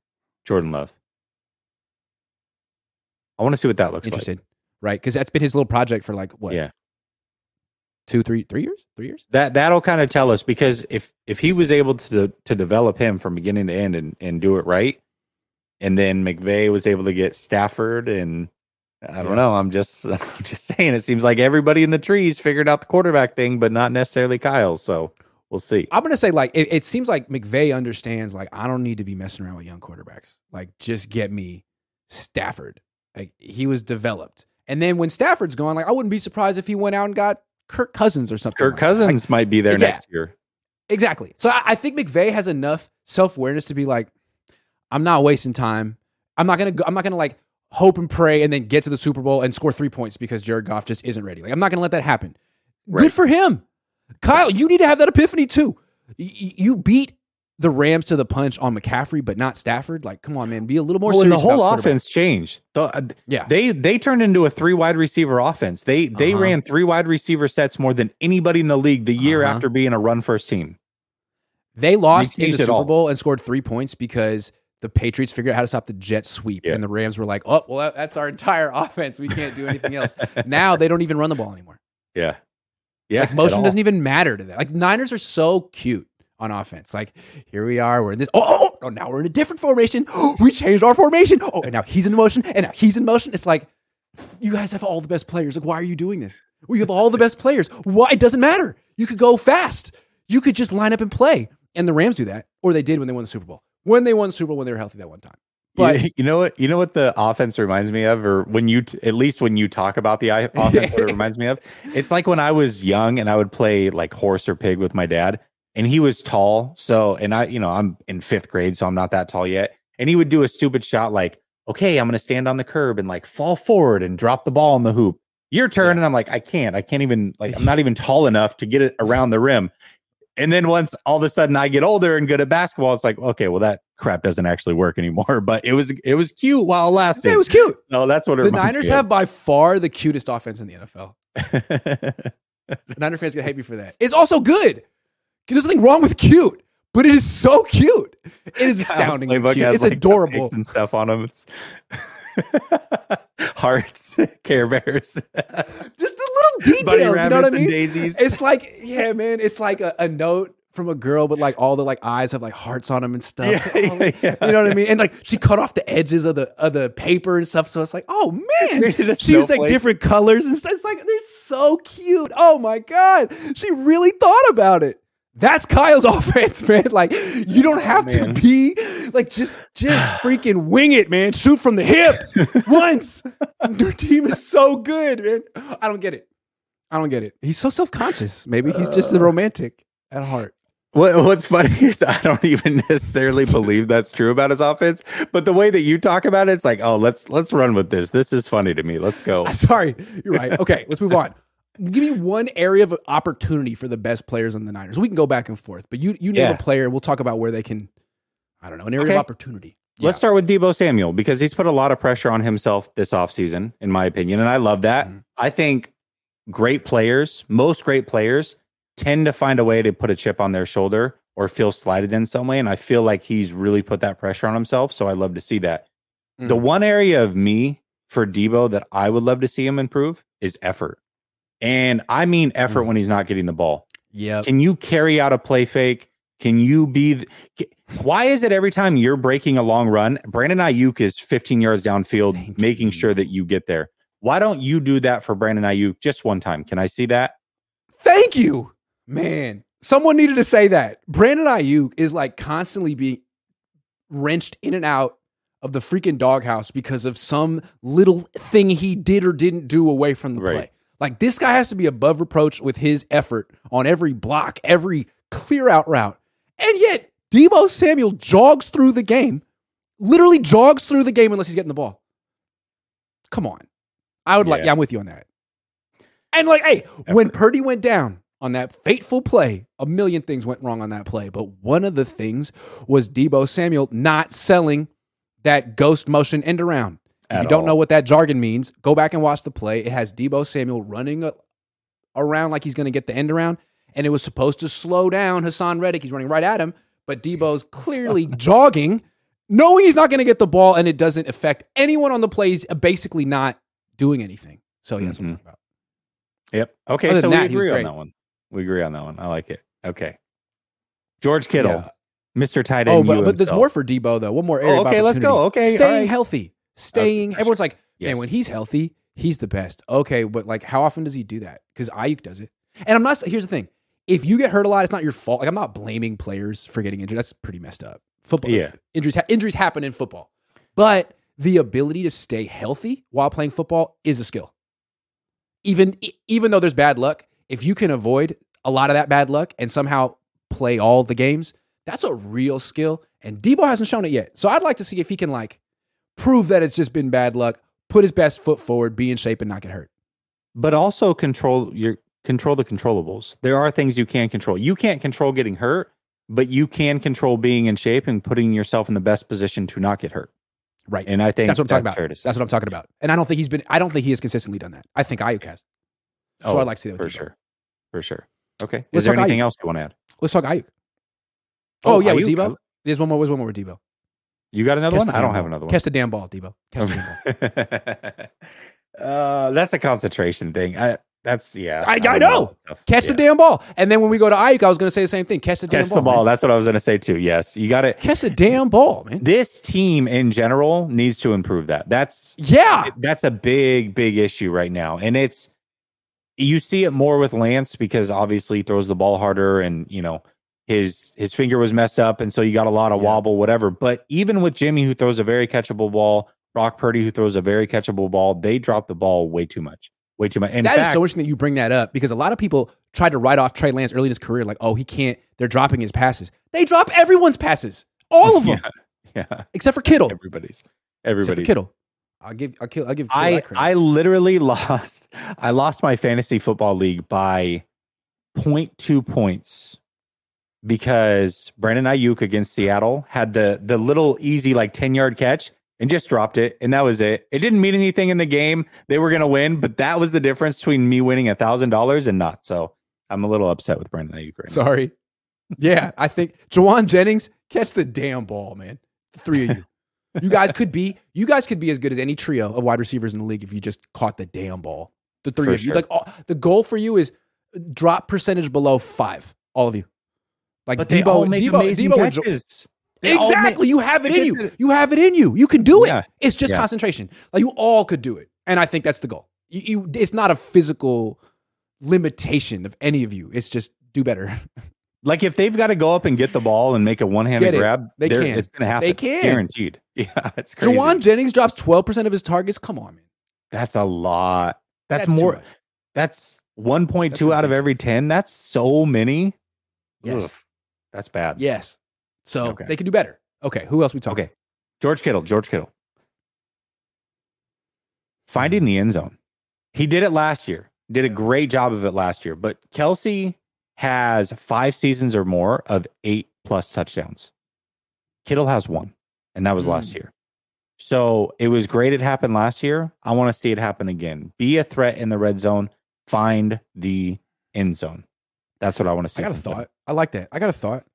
Jordan Love. I want to see what that looks Interested, right? Because that's been his little project for like what? Yeah. Two, three, three years, three years. That that'll kind of tell us because if if he was able to to develop him from beginning to end and and do it right, and then McVay was able to get Stafford and I don't Yeah. know. I'm just I'm just saying. It seems like everybody in the trees figured out the quarterback thing, but not necessarily Kyle. So we'll see. I'm gonna say like it, it seems like McVay understands like I don't need to be messing around with young quarterbacks. Like just get me Stafford. Like he was developed, and then when Stafford's gone, like I wouldn't be surprised if he went out and got Kirk Cousins or something. Kirk like Cousins might be there yeah. next year. Exactly. So I, I think McVay has enough self awareness to be like, I'm not wasting time. I'm not gonna go, I'm not gonna like hope and pray and then get to the Super Bowl and score three points because Jared Goff just isn't ready. Like I'm not gonna let that happen. Right. Good for him, Kyle. You need to have that epiphany too. Y- You beat the Rams to the punch on McCaffrey, but not Stafford. Like, come on, man, be a little more well, serious. the whole offense changed. The, uh, Yeah. they they turned into a three wide receiver offense. They they Uh-huh. ran three wide receiver sets more than anybody in the league the year Uh-huh. after being a run first team. They lost in the Super all. Bowl and scored three points because the Patriots figured out how to stop the jet sweep, Yeah. and the Rams were like, "Oh, well, that's our entire offense. We can't do anything else." now they don't even run the ball anymore. Yeah, yeah. Like motion doesn't even matter to them. Like Niners are so cute on offense. Like here we are, we're in this. Oh, oh, oh now we're in a different formation. we changed our formation. Oh, and now he's in motion, and now he's in motion. It's like you guys have all the best players. Like why are you doing this? We have all the best players. Why? It doesn't matter. You could go fast. You could just line up and play. And the Rams do that, or they did when they won the Super Bowl. When they won the Super Bowl when they were healthy that one time. But you, you know what? You know what the offense reminds me of, or when you, t- at least when you talk about the offense, what it reminds me of. It's like when I was young and I would play like horse or pig with my dad, and he was tall. So, and I, you know, I'm in fifth grade, so I'm not that tall yet. And he would do a stupid shot like, "Okay, I'm going to stand on the curb and like fall forward and drop the ball in the hoop." Your turn, and I'm like, I can't. I can't even like. I'm not even tall enough to get it around the rim. And then once all of a sudden I get older and good at basketball, it's like, okay, well that crap doesn't actually work anymore. But it was it was cute while it lasted. it was cute. no, that's what it The Niners have by far the cutest offense in the NFL. The Niner fans gonna hate me for that. It's also good. There's nothing wrong with cute, but it is so cute. It is astounding. Cute. has, It's like, adorable. and stuff on them. It's hearts, Care Bears, Just the little details. You know what I mean? daisies. It's like, yeah, man. It's like a, a note from a girl, but like all the like eyes have like hearts on them and stuff. Yeah, So, oh, yeah, yeah. You know what I mean? And like she cut off the edges of the of the paper and stuff. So it's like, oh man, she used like different colors and stuff. It's like they're so cute. Oh my god, she really thought about it. That's Kyle's offense, man. Like you don't have to be like just just freaking wing it, man. Shoot from the hip once. Your team is so good, man. I don't get it. I don't get it. He's so self conscious. Maybe he's just a uh. romantic at heart. What, what's funny is I don't even necessarily believe that's true about his offense, but the way that you talk about it, it's like, oh, let's let's run with this. This is funny to me. Let's go. Sorry, you're right. Okay, let's move on. Give me one area of opportunity for the best players on the Niners. We can go back and forth, but you you name Yeah. a player. We'll talk about where they can. I don't know an area Okay. of opportunity. Let's start with Deebo Samuel because he's put a lot of pressure on himself this offseason, in my opinion. And I love that. Mhm. I think great players, most great players, tend to find a way to put a chip on their shoulder or feel slighted in some way. And I feel like he's really put that pressure on himself. So I love to see that. The Mhm. one area of me for Deebo that I would love to see him improve is effort. And I mean effort Mhm. when he's not getting the ball. Yeah. Can you carry out a play fake? Can you be? th- Why is it every time you're breaking a long run, Brandon Aiyuk is 15 yards downfield, Thank making you. sure that you get there? Why don't you do that for Brandon Aiyuk just one time? Can I see that? Thank you, man. Someone needed to say that. Brandon Aiyuk is like constantly being wrenched in and out of the freaking doghouse because of some little thing he did or didn't do away from the Right. play. Like this guy has to be above reproach with his effort on every block, every clear out route. And yet, Deebo Samuel jogs through the game, literally jogs through the game unless he's getting the ball. Come on. I would like, Yeah. yeah, I'm with you on that. And like, hey, when Purdy went down on that fateful play, a million things went wrong on that play. But one of the things was Debo Samuel not selling that ghost motion end around. If you don't all. know what that jargon means, go back and watch the play. It has Deebo Samuel running a, around like he's going to get the end around, and it was supposed to slow down Haason Reddick. He's running right at him, but Deebo's clearly jogging, knowing he's not going to get the ball, and it doesn't affect anyone on the plays. Basically, not doing anything. So yeah, that's what I'm Mhm. talking about. Yep. Okay. Other so we that, agree on that one. We agree on that one. I like it. Okay. George Kittle, Yeah. Mr. Tight End. Oh, but, but there's more for Deebo though. One more area. Oh, okay, let's go. Okay, staying right. healthy, staying. Okay. Everyone's like, Yes. man, when he's healthy, he's the best. Okay, but like, how often does he do that? Because Aiyuk does it. And I'm not. Here's the thing: if you get hurt a lot, it's not your fault. Like, I'm not blaming players for getting injured. That's pretty messed up. Football, Yeah. injuries. Injuries happen in football, but the ability to stay healthy while playing football is a skill. Even even though there's bad luck, if you can avoid a lot of that bad luck and somehow play all the games, that's a real skill. And Deebo hasn't shown it yet. So I'd like to see if he can like prove that it's just been bad luck, put his best foot forward, be in shape, and not get hurt. But also control your control the controllables. There are things you can control. You can't control getting hurt, but you can control being in shape and putting yourself in the best position to not get hurt. Right. And I think That's what I'm talking about. fair to say. That's what I'm talking about. And I don't think he's been. I don't think he has consistently done that. I think Aiyuk has. So Oh, I'd like to see that with for Deebo. sure. For sure. Okay. Let's Is there anything Aiyuk. else you want to add? Let's talk Aiyuk. Oh, oh yeah, with Aiyuk? Deebo. Oh. There's one more. There's one more with Deebo. You got another Catch one? I don't have another one. Catch the damn ball, Deebo. Catch the damn ball. uh, that's a concentration thing. I, that's yeah. I- I don't know. Catch the damn ball. And then when we go to Aiyuk, I was going to say the same thing. Catch the damn catch ball. the ball. man. That's what I was going to say too. Yes, you got it. Catch the damn ball, man. This team in general needs to improve that. That's Yeah. that's a big big issue right now, and it's you see it more with Lance because obviously he throws the ball harder, and you know his his finger was messed up, and so you got a lot of Yeah. wobble, whatever. But even with Jimmy, who throws a very catchable ball, Brock Purdy, who throws a very catchable ball, they drop the ball way too much, way too much. In That is fact, so interesting that you bring that up because a lot of people tried to write off Trey Lance early in his career, like, oh, he can't. They're dropping his passes. They drop everyone's passes, all of them, yeah, except for Kittle. everybody's Except everybody's. Kittle. I'll give. I'll, kill, I'll give. I. I literally lost I lost my fantasy football league by 0.2 points because Brandon Aiyuk against Seattle had the the little easy like 10 yard catch and just dropped it and that was it. It didn't mean anything in the game. They were going to win, but that was the difference between me winning a thousand dollars and not. So I'm a little upset with Brandon Aiyuk right now. Sorry. Yeah, I think Jauan Jennings catch the damn ball, man. The three of you. You guys could be. You guys could be as good as any trio of wide receivers in the league if you just caught the damn ball. The three For of you. sure. Like all, the goal for you is drop percentage below five. All of you. Like But they Deebo, all make Deebo, amazing Deebo catches. They all make- Exactly. you have it in you. it- You have it in you. You can do it. Yeah. It's just Yeah. concentration. Like you all could do it. And I think that's the goal. You, you it's not a physical limitation of any of you. It's just do better. Like if they've got to go up and get the ball and make a one handed it. grab, They can. It's going to happen. They can. guaranteed. Yeah, it's crazy. Jauan Jennings drops 12% of his targets. Come on, man. That's a lot. That's, too more. That's one point That's two out of every ten. That's so many. Yes. That's bad. Yes. So Okay. they can do better. Okay. Who else we talking? Okay. George Kittle. George Kittle. Finding the end zone. He did it last year. Did a great job of it last year. But Kelce has five seasons or more of eight plus touchdowns. Kittle has one, and that was last Mm. year. So it was great. It happened last year. I want to see it happen again. Be a threat in the red zone. Find the end zone. That's what I want to see. I got a him. I like that. I got a thought.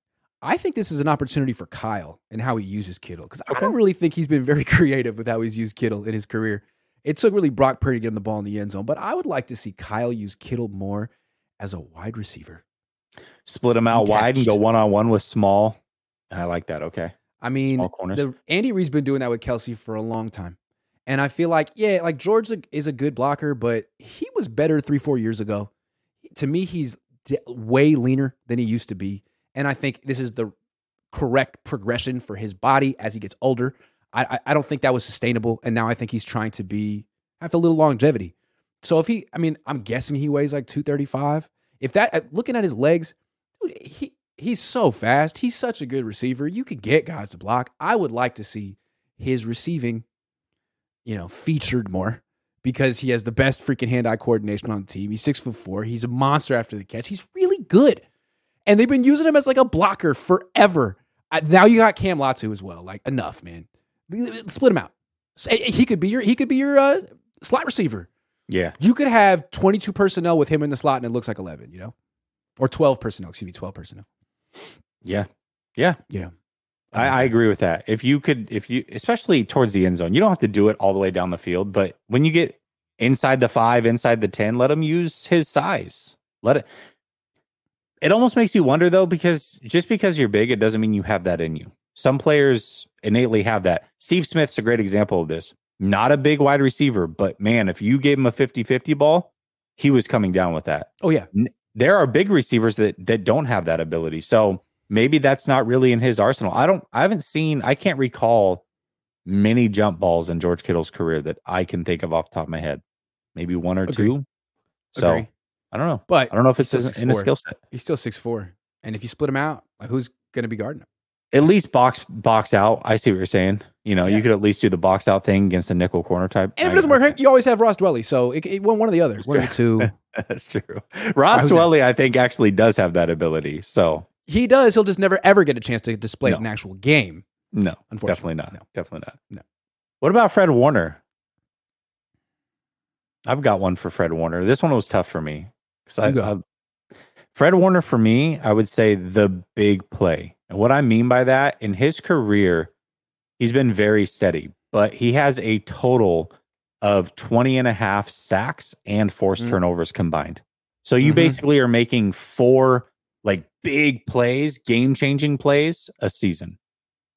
I think this is an opportunity for Kyle and how he uses Kittle because I don't really think he's been very creative with how he's used Kittle in his career. It took really Brock Purdy to get him the ball in the end zone, but I would like to see Kyle use Kittle more as a wide receiver. Split them out wide and go one on one with small. I like that. Okay. I mean, the, Andy Reid's been doing that with Kelce for a long time. And I feel like, yeah, like George is a good blocker, but he was better three, four years ago. To me, he's way leaner than he used to be. And I think this is the correct progression for his body as he gets older. I, I, don't think that was sustainable. And now I think he's trying to be, have a little longevity. So if he, I mean, I'm guessing he weighs like 235. If that, looking at his legs, dude, he, he's so fast. He's such a good receiver. You could get guys to block. I would like to see his receiving, you know, featured more because he has the best freaking hand-eye coordination on the team. He's six foot four. He's a monster after the catch. He's really good, and they've been using him as like a blocker forever. Now you got Cam Latu as well. Like enough, man. Split him out. Eh, He could be your he could be your uh, slot receiver. yeah. You could have 22 personnel with him in the slot and it looks like 11, you know? Or 12 personnel, excuse me, 12 personnel. Yeah. Yeah. Yeah. I, I agree with that. If you could, if you, especially towards the end zone, you don't have to do it all the way down the field, but when you get inside the five, inside the 10, let him use his size. Let it, it almost makes you wonder though, because just because you're big, it doesn't mean you have that in you. Some players innately have that. Steve Smith's a great example of this. Not a big wide receiver, but man, if you gave him a 50 50 ball, he was coming down with that Oh, yeah. there are big receivers that that don't have that ability. So maybe that's not really in his arsenal. I don't I haven't seen I can't recall many jump balls in George Kittle's career that I can think of off the top of my head. Maybe one or Agree. two. So Agree. I don't know. But I don't know if it's in his skill set. he's still 6'4. And if you split him out, like who's going to be guarding him? at least box box out. I see what you're saying. You know, Yeah. you could at least do the box out thing against a nickel corner type. And if it doesn't work, you always have Ross Dwelley. So it, it, one one of the others, one of the two. That's true. Ross Dwelley, I think, actually does have that ability. So He does. He'll just never ever get a chance to display it in an actual game. no, Unfortunately, definitely not. no. Definitely not. No. What about Fred Warner? I've got one for Fred Warner. This one was tough for me because I, I- Fred Warner for me, I would say the big play. And what I mean by that, in his career, he's been very steady, but he has a total of 20 and a half sacks and forced Mm. turnovers combined. So you Mhm. basically are making four big plays, game changing plays a season,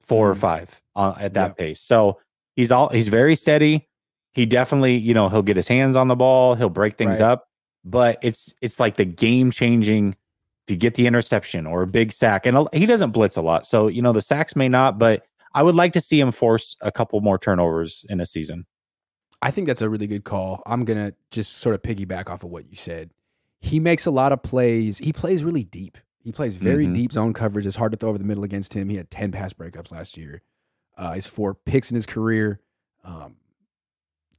four or Mm. five uh, at that pace. So he's all he's very steady. He definitely, you know, he'll get his hands on the ball, he'll break things Right. up, but it's it's like the game changing. If you get the interception or a big sack, and he doesn't blitz a lot, so you know the sacks may not, but I would like to see him force a couple more turnovers in a season. I think that's a really good call. I'm gonna just sort of piggyback off of what you said. He makes a lot of plays. He plays really deep. He plays very Mhm. deep zone coverage. It's hard to throw over the middle against him. He had 10 pass breakups last year. Uh, he's four picks in his career. Um,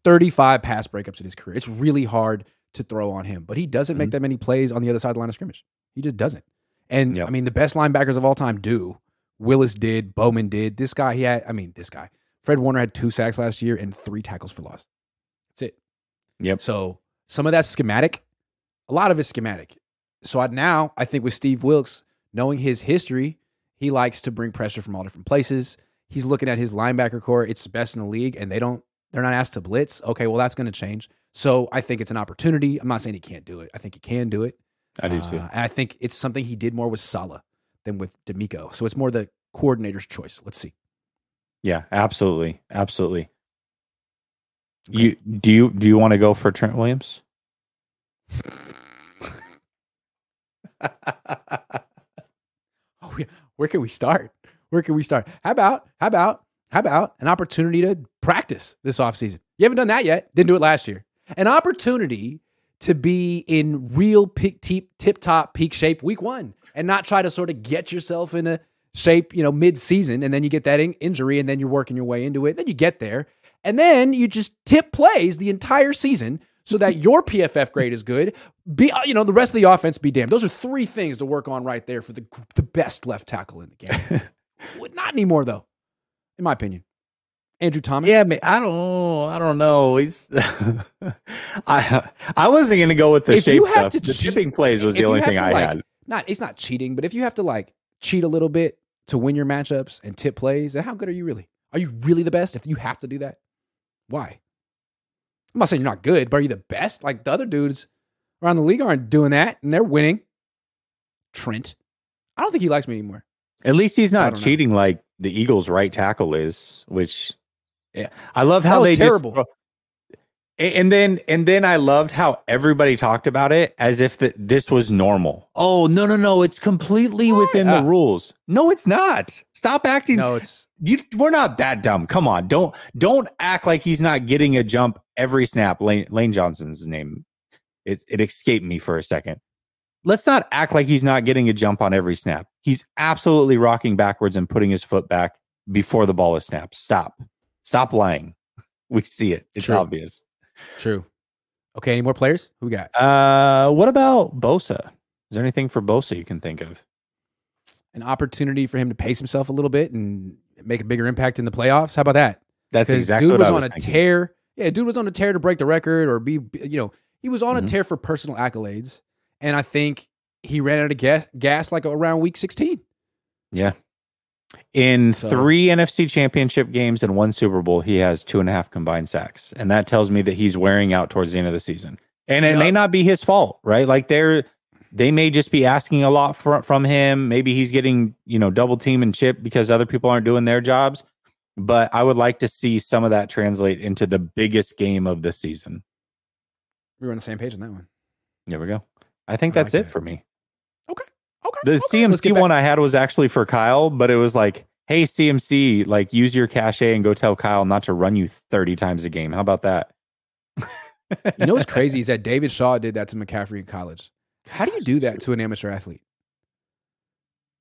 35 pass breakups in his career. It's really hard to throw on him, but he doesn't make Mhm. that many plays on the other side of the line of scrimmage. He just doesn't. And Yep. I mean, the best linebackers of all time do. Willis did. Bowman did. This guy, he had, I mean, this guy. Fred Warner had two sacks last year and three tackles for loss. That's it. Yep. So some of that's schematic. A lot of it's schematic. So I, now I think with Steve Wilks, knowing his history, he likes to bring pressure from all different places. He's looking at his linebacker corps. It's the best in the league, and they don't. They're not asked to blitz. Okay, well that's going to change. So I think it's an opportunity. I'm not saying he can't do it. I think he can do it. I do too. Uh, and I think it's something he did more with Saleh than with DeMeco. So it's more the coordinator's choice. Let's see. Yeah, absolutely, absolutely. You do you do you want to go for Trent Williams? Oh, yeah. Where can we start? Where can we start? How about, how about, how about an opportunity to practice this offseason? You haven't done that yet. Didn't do it last year. An opportunity to be in real peak, tip top peak shape week one and not try to sort of get yourself in a shape, you know, mid season and then you get that in- injury and then you're working your way into it. Then you get there and then you just tip plays the entire season so that your PFF grade is good. Be uh, you know the rest of the offense be damned. Those are three things to work on right there for the the best left tackle in the game. Not anymore though, in my opinion. Andrew Thomas. Yeah, man, I don't, I don't know. He's, I, I wasn't gonna go with the If shape you have stuff. to the cheat- tipping plays was the only thing I like, had. Not it's not cheating, but if you have to like cheat a little bit to win your matchups and tip plays, then how good are you really? Are you really the best if you have to do that? Why? I'm not saying you're not good, but are you the best? Like the other dudes around the league aren't doing that and they're winning. Trent. I don't think he likes me anymore. At least he's not don't know. cheating like the Eagles' right tackle is, which yeah, I love how they terrible. A- and then and then I loved how everybody talked about it as if that this was normal. Oh no no no! It's completely within Yeah. the uh, rules. No, it's not. Stop acting. No, it's You, we're not that dumb. Come on, don't don't act like he's not getting a jump every snap. Lane, Lane Johnson's name. It it escaped me for a second. Let's not act like he's not getting a jump on every snap. He's absolutely rocking backwards and putting his foot back before the ball is snapped. Stop. Stop lying. We see it. It's True. obvious. True. Okay, any more players? Who we got? Uh, what about Bosa? Is there anything for Bosa you can think of? An opportunity for him to pace himself a little bit and make a bigger impact in the playoffs. How about that? That's exactly dude what was I on was a tear. Yeah, dude was on a tear to break the record or be, you know, he was on Mhm. a tear for personal accolades. And I think he ran out of gas, gas like around week 16. Yeah. In So- three NFC championship games and one Super Bowl, he has two and a half combined sacks. And that tells me that he's wearing out towards the end of the season. And it may not be his fault, right? Like they're they may just be asking a lot from from him. Maybe he's getting, you know, double team and chip because other people aren't doing their jobs. But I would like to see some of that translate into the biggest game of the season. We were on the same page on that one. There we go. I think I that's like it that. for me. Okay. Okay. The okay. CMC one I had was actually for Kyle, but it was like, hey, CMC, like use your cachet and go tell Kyle not to run you 30 times a game. How about that? You know what's crazy is that David Shaw did that to McCaffrey in college. How do you do that to an amateur athlete?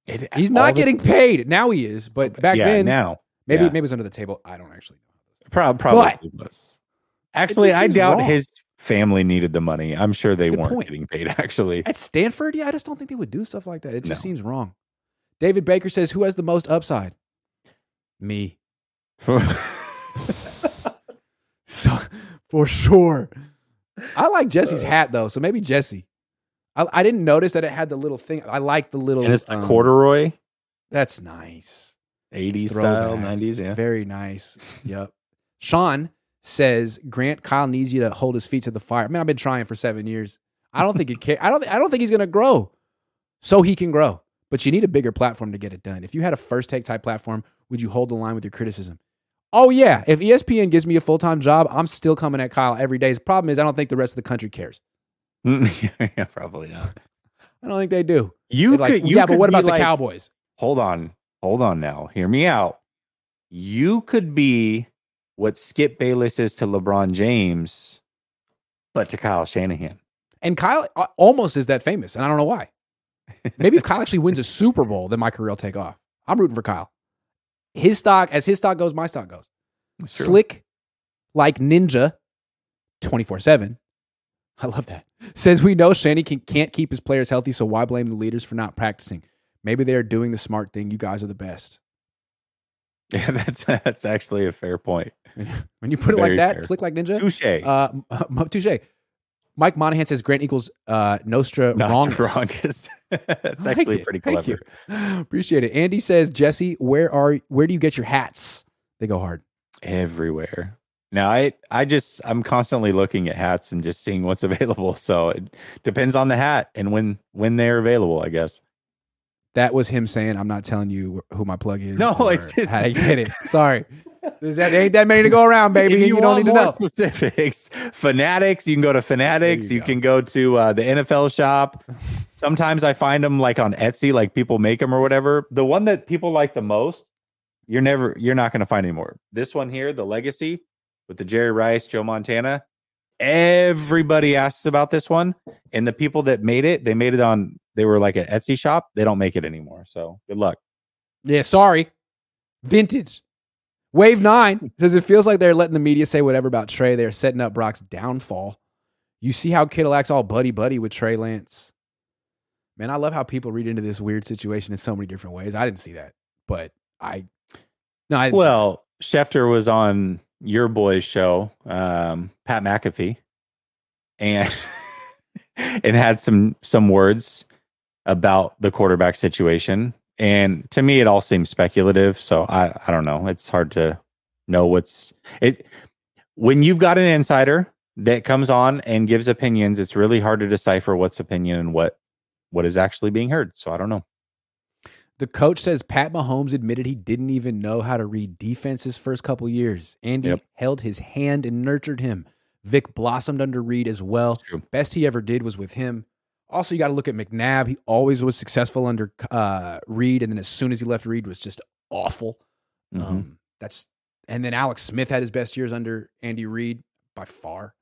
It- He's all not the- getting paid now. He is, but back yeah, then now maybe yeah. maybe it was under the table. I don't actually know. Prob- probably was. Actually, I doubt wrong. his family needed the money. I'm sure they Good weren't point. getting paid. Actually, At Stanford, yeah, I just don't think they would do stuff like that. It just No. seems wrong. David Baker says, "Who has the most upside?" Me. So for sure. I like Jessie's Uh. hat though, so maybe Jessie. I, I didn't notice that it had the little thing. I like the little. and it's the um, corduroy, That's nice. 80s style, 90s. Yeah, Very nice. Yep. Sean says Grant Kyle needs you to hold his feet to the fire. Man, I've been trying for seven years. I don't think it can. I don't. I don't think he's gonna grow. So he can grow, but you need a bigger platform to get it done. If you had a first take type platform, would you hold the line with your criticism? Oh yeah. If ESPN gives me a full time job, I'm still coming at Kyle every day. His problem is I don't think the rest of the country cares. Mm, yeah, probably not. I don't think they do. You like, could, you yeah, but what about like- the Cowboys? Hold on, hold on. Now, hear me out. You could be what Skip Bayless is to LeBron James, but to Kyle Shanahan. And Kyle uh, almost is that famous, and I don't know why. Maybe if Kyle actually wins a Super Bowl, then my career will take off. I'm rooting for Kyle. His stock, as his stock goes, my stock goes. Slick like ninja 24 7. I love that. Says we know Shanny can, can't keep his players healthy, so why blame the leaders for not practicing? Maybe they are doing the smart thing. You guys are the best. Yeah, that's that's actually a fair point. When you put it Very like that, fair. slick like ninja. Touche. Uh, m- touche. Mike Monahan says Grant equals uh, Nostra Wrongus. Nostradamus. That's like actually it. pretty clever. Appreciate it. Andy says, Jessie, where are where do you get your hats? They go hard. Everywhere. Now I I just I'm constantly looking at hats and just seeing what's available. So it depends on the hat and when when they're available, I guess. That was him saying, "I'm not telling you who my plug is." No, it's just- how to get it. Sorry, There's that, there ain't that many to go around, baby. if you, you don't need to know. specifics, Fanatics, you can go to Fanatics. you You, go. can go to uh, the NFL shop. Sometimes I find them like on Etsy, like people make them or whatever. The one that people like the most, you're never, you're not going to find anymore. This one here, the Legacy with the Jerry Rice, Joe Montana. Everybody asks about this one, and the people that made it, they made it on. They were like an Etsy shop. They don't make it anymore. So good luck. Yeah, sorry. Vintage. Wave nine says it feels like they're letting the media say whatever about Trey. They're setting up Brock's downfall. You see how Kittle acts all buddy buddy with Trey Lance. Man, I love how people read into this weird situation in so many different ways. I didn't see that, but I no, I Well, Schefter was on your boy's show, um, Pat McAfee, and and had some some words about the quarterback situation. And to me, it all seems speculative. So I I don't know. It's hard to know what's it when you've got an insider that comes on and gives opinions. It's really hard to decipher what's opinion and what what is actually being heard. So I don't know. The coach says Pat Mahomes admitted he didn't even know how to read defense his first couple years. Andy Yep. held his hand and nurtured him. Vic blossomed under Reid as well. Best he ever did was with him. Also, you got to look at McNabb. He always was successful under uh, Reid, and then as soon as he left Reid, was just awful. Mhm. Um, that's and then Alex Smith had his best years under Andy Reid by far.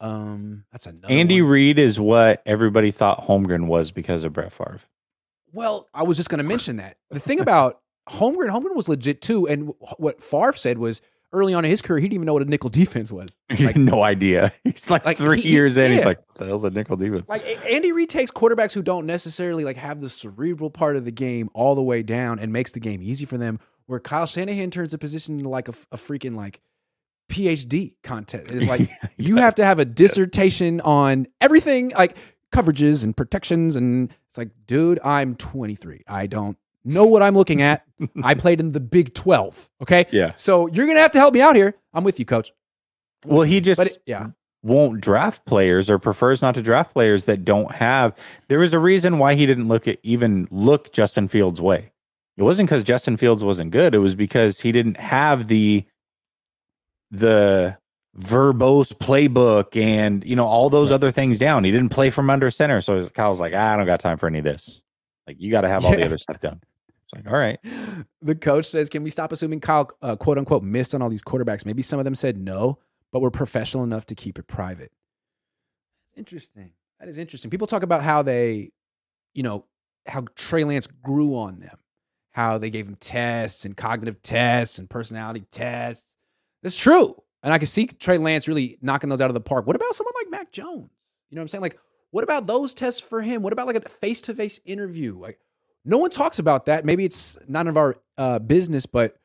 Um, that's another Andy one. Reid is what everybody thought Holmgren was because of Brett Favre. Well, I was just going to mention that. The thing about Holmgren, Holmgren was legit too. And what Favre said was early on in his career, he didn't even know what a nickel defense was. He had no idea. He's like, like, three he- he- years in. He's like, what the hell's a nickel defense? Like Andy Reid takes quarterbacks who don't necessarily like have the cerebral part of the game all the way down and makes the game easy for them. Where Kyle Shanahan turns the position into like a freaking like PhD content. It's like He you does. have to have a dissertation on everything like coverages and protections and it's like dude i'm 23 i don't know what i'm looking at i played in the big 12 okay Yeah. so you're gonna have to help me out here i'm with you coach Well, he just it, yeah won't draft players or prefers not to draft players that don't have. There was a reason why he didn't look at even look Justin Fields' way. It wasn't because Justin Fields wasn't good. It was because he didn't have the the verbose playbook and you know all those Right. other things down. He didn't play from under center, so Kyle's like, "Ah, I don't got time for any of this. Like, you got to have all the other stuff done. It's like, all right, the coach says can we stop assuming kyle uh, quote unquote missed on all these quarterbacks maybe some of them said no but we're professional enough to keep it private interesting that is interesting people talk about how they you know how Trey Lance grew on them, how they gave him tests and cognitive tests and personality tests. That's true. And I can see Trey Lance really knocking those out of the park. What about someone like Mac Jones? You know what I'm saying? Like, what about those tests for him? What about like a face to face interview? Like, no one talks about that. Maybe it's none of our uh, business, but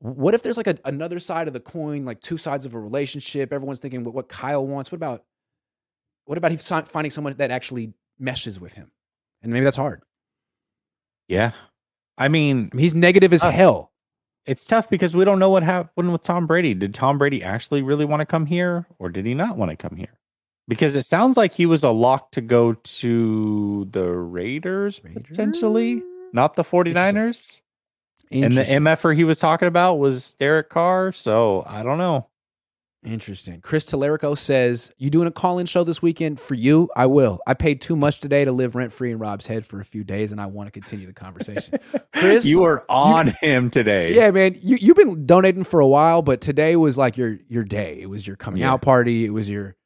what if there's like a, another side of the coin, like two sides of a relationship? Everyone's thinking what, what Kyle wants. What about what about he finding someone that actually meshes with him? And maybe that's hard. Yeah, I mean, I mean he's negative as tough. hell. It's tough because we don't know what happened with Tom Brady. Did Tom Brady actually really want to come here, or did he not want to come here? Because it sounds like he was a lock to go to the Raiders, Raiders? potentially, not the 49ers. And the. MFer he was talking about was Derek Carr. So I don't know. Interesting. Chris Telerico says, You doing a call in show this weekend? For you, I will. I paid too much today to live rent free in Rob's head for a few days, and I want to continue the conversation. Chris, you were on him today. Yeah, man. You you've been donating for a while, but today was like your your day. It was your coming Yeah. out party. It was your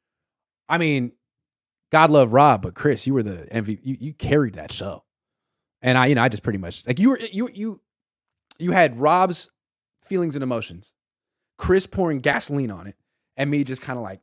I mean, God love Rob, but Chris, you were the MVP. You, you carried that show. And I, you know, I just pretty much like you were you you you had Rob's feelings and emotions, Chris pouring gasoline on it, and me just kind of like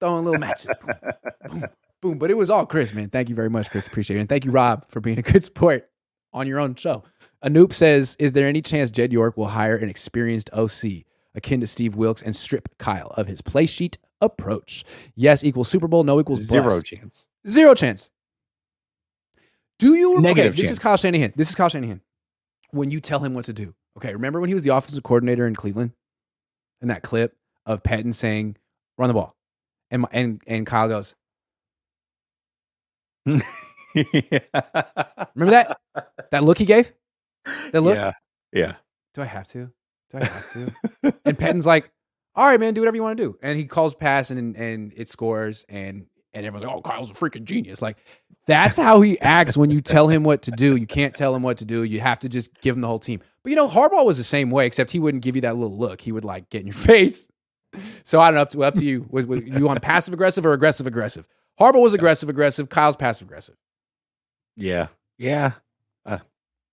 throwing little matches. boom, boom, boom. But it was all Chris, man. Thank you very much, Chris. Appreciate it. And thank you, Rob, for being a good sport on your own show. Anoop says, Is there any chance Jed York will hire an experienced OC akin to Steve Wilks and strip Kyle of his play sheet approach? Yes equals Super Bowl, no equals Zero chance. Zero chance. Do you Negative okay, this is. Kyle Shanahan. This is Kyle Shanahan. When you tell him what to do. Okay, remember when he was the offensive coordinator in Cleveland? In that clip of Pettine saying, run the ball. And my, and and Kyle goes, Remember that? That look he gave? That look? Yeah. Yeah. Do I have to? Do I have to? and Pettine's like, all right, man, do whatever you want to do. And he calls pass and and it scores and and everyone's like, oh, Kyle's a freaking genius. Like that's how he acts when you tell him what to do. You can't tell him what to do. You have to just give him the whole team. But you know, Harbaugh was the same way, except he wouldn't give you that little look. He would like get in your face. So I don't know. Up to up to you. Was, was you on passive aggressive or aggressive aggressive? Harbaugh was aggressive aggressive. Kyle's passive aggressive. Yeah. Yeah.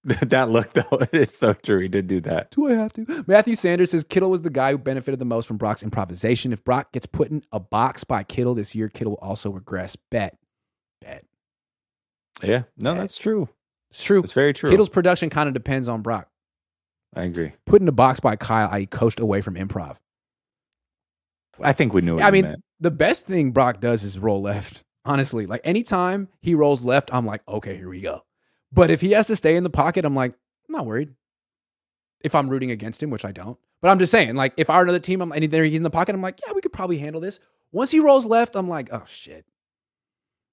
That look though is so true. He did do that. Do I have to? Matthew Sanders says Kittle was the guy who benefited the most from Brock's improvisation. If Brock gets put in a box by Kittle this year, Kittle will also regress. Bet. Bet. Yeah. No, that's true. It's true. It's very true. Kittle's production kind of depends on Brock. I agree. Put in a box by Kyle, I coached away from improv. I think we knew I mean, meant. the best thing Brock does is roll left. Honestly, like anytime he rolls left, I'm like, okay, here we go. But if he has to stay in the pocket, I'm like, I'm not worried. If I'm rooting against him, which I don't, but I'm just saying, like, if I were another team, I'm and there he's in the pocket, I'm like, yeah, we could probably handle this. Once he rolls left, I'm like, oh shit.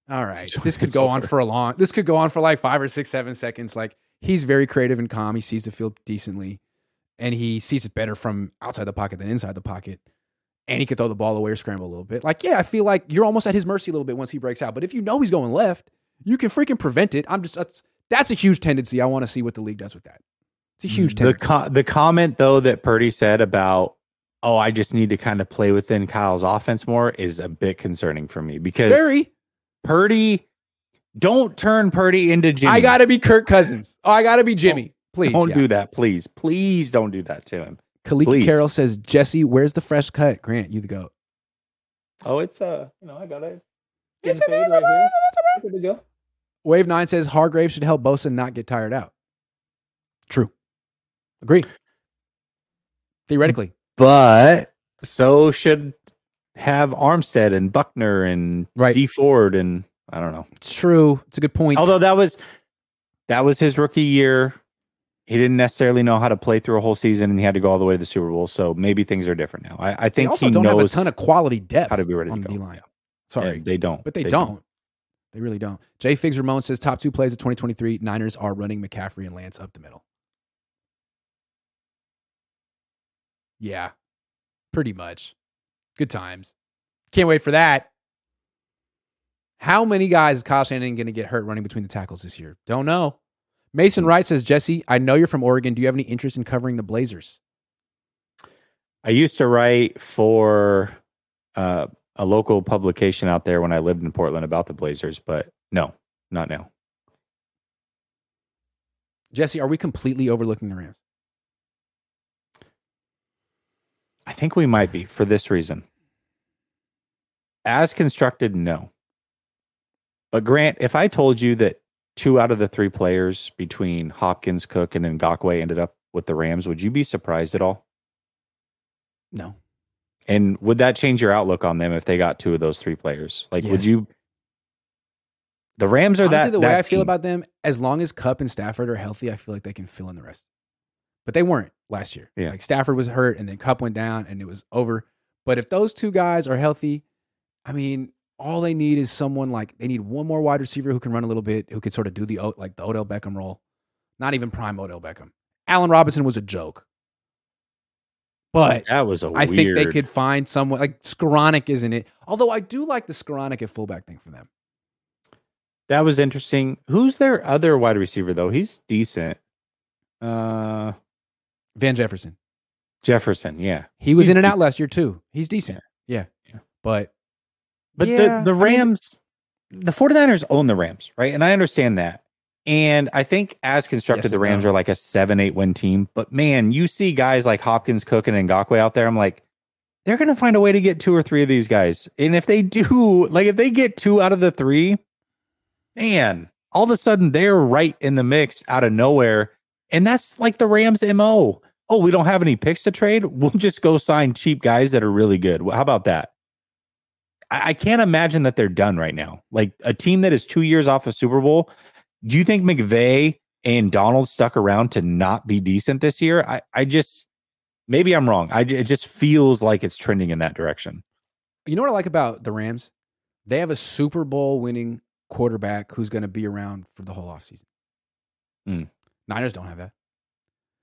All right, this could go on for a long. This could go on for like five or six, seven seconds. Like he's very creative and calm. He sees the field decently, and he sees it better from outside the pocket than inside the pocket and he could throw the ball away or scramble a little bit. Like, yeah, I feel like you're almost at his mercy a little bit once he breaks out. But if you know he's going left, you can freaking prevent it. I'm just that's that's a huge tendency. I want to see what the league does with that. It's a huge the tendency. co- the comment though that Purdy said about oh I just need to kind of play within Kyle's offense more is a bit concerning for me because Very. Purdy don't turn Purdy into Jimmy. I got to be Kirk Cousins. Oh, I got to be Jimmy. Please. don't yeah. do that, please, please don't do that to him. Kalika please. Carroll says, Jessie, where's the fresh cut? Grant, you the goat. Oh, it's uh, you know, I got it. It's Getting a- fade it's a- right here. it's a- Good to go. Wave nine says Hargrave should help Bosa not get tired out. True. Agree. Theoretically. But so should have Armstead and Buckner and Right. Dee Ford and I don't know. It's true. It's a good point. Although that was that was his rookie year. He didn't necessarily know how to play through a whole season, and he had to go all the way to the Super Bowl. So maybe things are different now. I, I they think also he don't have a ton of quality depth how to be ready to on go. D line. Sorry. Yeah, they don't, But they, don't. They really don't. Jay Figs Ramon says top two plays of 2023 Niners are running McCaffrey and Lance up the middle. Yeah, pretty much. Good times. Can't wait for that. How many guys is Kyle Shanahan going to get hurt running between the tackles this year? Don't know. Mason Wright says, Jessie, I know you're from Oregon. Do you have any interest in covering the Blazers? I used to write for uh, a local publication out there when I lived in Portland about the Blazers, but no, not now. Jessie, are we completely overlooking the Rams? I think we might be for this reason. As constructed, no. But Grant, if I told you that two out of the three players between Hopkins, Cook, and Ngakoue ended up with the Rams, would you be surprised at all? No. And would that change your outlook on them if they got two of those three players? Like, would you? The Rams are Honestly, that. the way that I feel team. about them, as long as Kupp and Stafford are healthy, I feel like they can fill in the rest. But they weren't last year. Yeah. Like Stafford was hurt and then Kupp went down and it was over. But if those two guys are healthy, I mean, all they need is someone like they need one more wide receiver who can run a little bit, who could sort of do the like the Odell Beckham role. Not even prime Odell Beckham. Allen Robinson was a joke. But that was a I weird. think they could find someone like Skowronek isn't it? Although I do like the Skowronek at fullback thing for them. That was interesting. Who's their other wide receiver though? He's decent. Uh, Van Jefferson. Jefferson. Yeah, He was He's in and out decent. last year too. He's decent. Yeah. Yeah. But But Yeah, the, the I mean- Rams, the 49ers own the Rams, right? And I understand that. And I think as constructed, Yes the Rams no. are like a seven, eight win team. But man, you see guys like Hopkins, Cook, and Ngakoue out there. I'm like, they're going to find a way to get two or three of these guys. And if they do, like if they get two out of the three, man, all of a sudden they're right in the mix out of nowhere. And that's like the Rams' MO. Oh, we don't have any picks to trade. We'll just go sign cheap guys that are really good. How about that? I, I can't imagine that they're done right now. Like a team that is two years off a Super Bowl. Do you think McVay and Donald stuck around to not be decent this year? I, I just maybe I'm wrong. I it just feels like it's trending in that direction. you know what I like about the Rams? They have a Super Bowl winning quarterback who's going to be around for the whole offseason. Mm. Niners don't have that.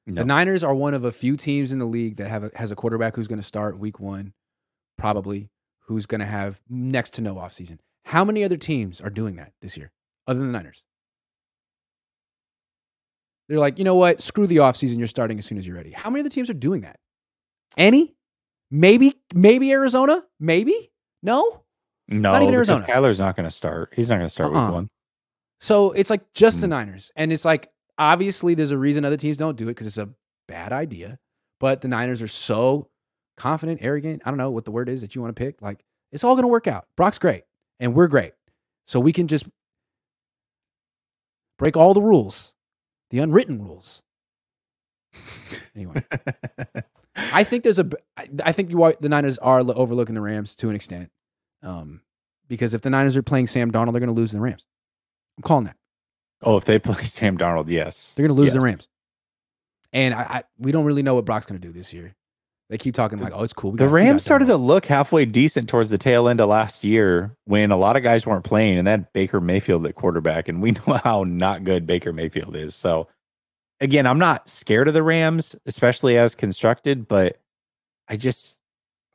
No. The Niners are one of a few teams in the league that have a, has a quarterback who's going to start week one, probably, who's going to have next to no offseason. How many other teams are doing that this year other than the Niners? They're like, you know what? Screw the offseason. You're starting as soon as you're ready. How many other teams are doing that? Any? Maybe, maybe Arizona? Maybe? No? No, Not even Arizona. Kyler's not going to start. He's not going to start Uh-uh. week one. So it's like just the Mm. Niners. And it's like, obviously, there's a reason other teams don't do it because it's a bad idea. But the Niners are so confident, arrogant. I don't know what the word is that you want to pick. Like, it's all going to work out. Brock's great, and we're great. So we can just break all the rules, the unwritten rules. Anyway, I think there's a. I think you are, the Niners are overlooking the Rams to an extent, um, because if the Niners are playing Sam Darnold, they're going to lose the Rams. I'm calling that. oh, if they play Sam Darnold, yes, They're going to lose Yes. the Rams. And I, I, we don't really know what Brock's going to do this year. They keep talking like, "Oh, it's cool." The Rams started to look halfway decent towards the tail end of last year when a lot of guys weren't playing, and that Baker Mayfield at quarterback, and we know how not good Baker Mayfield is. So, again, I'm not scared of the Rams, especially as constructed, but I just,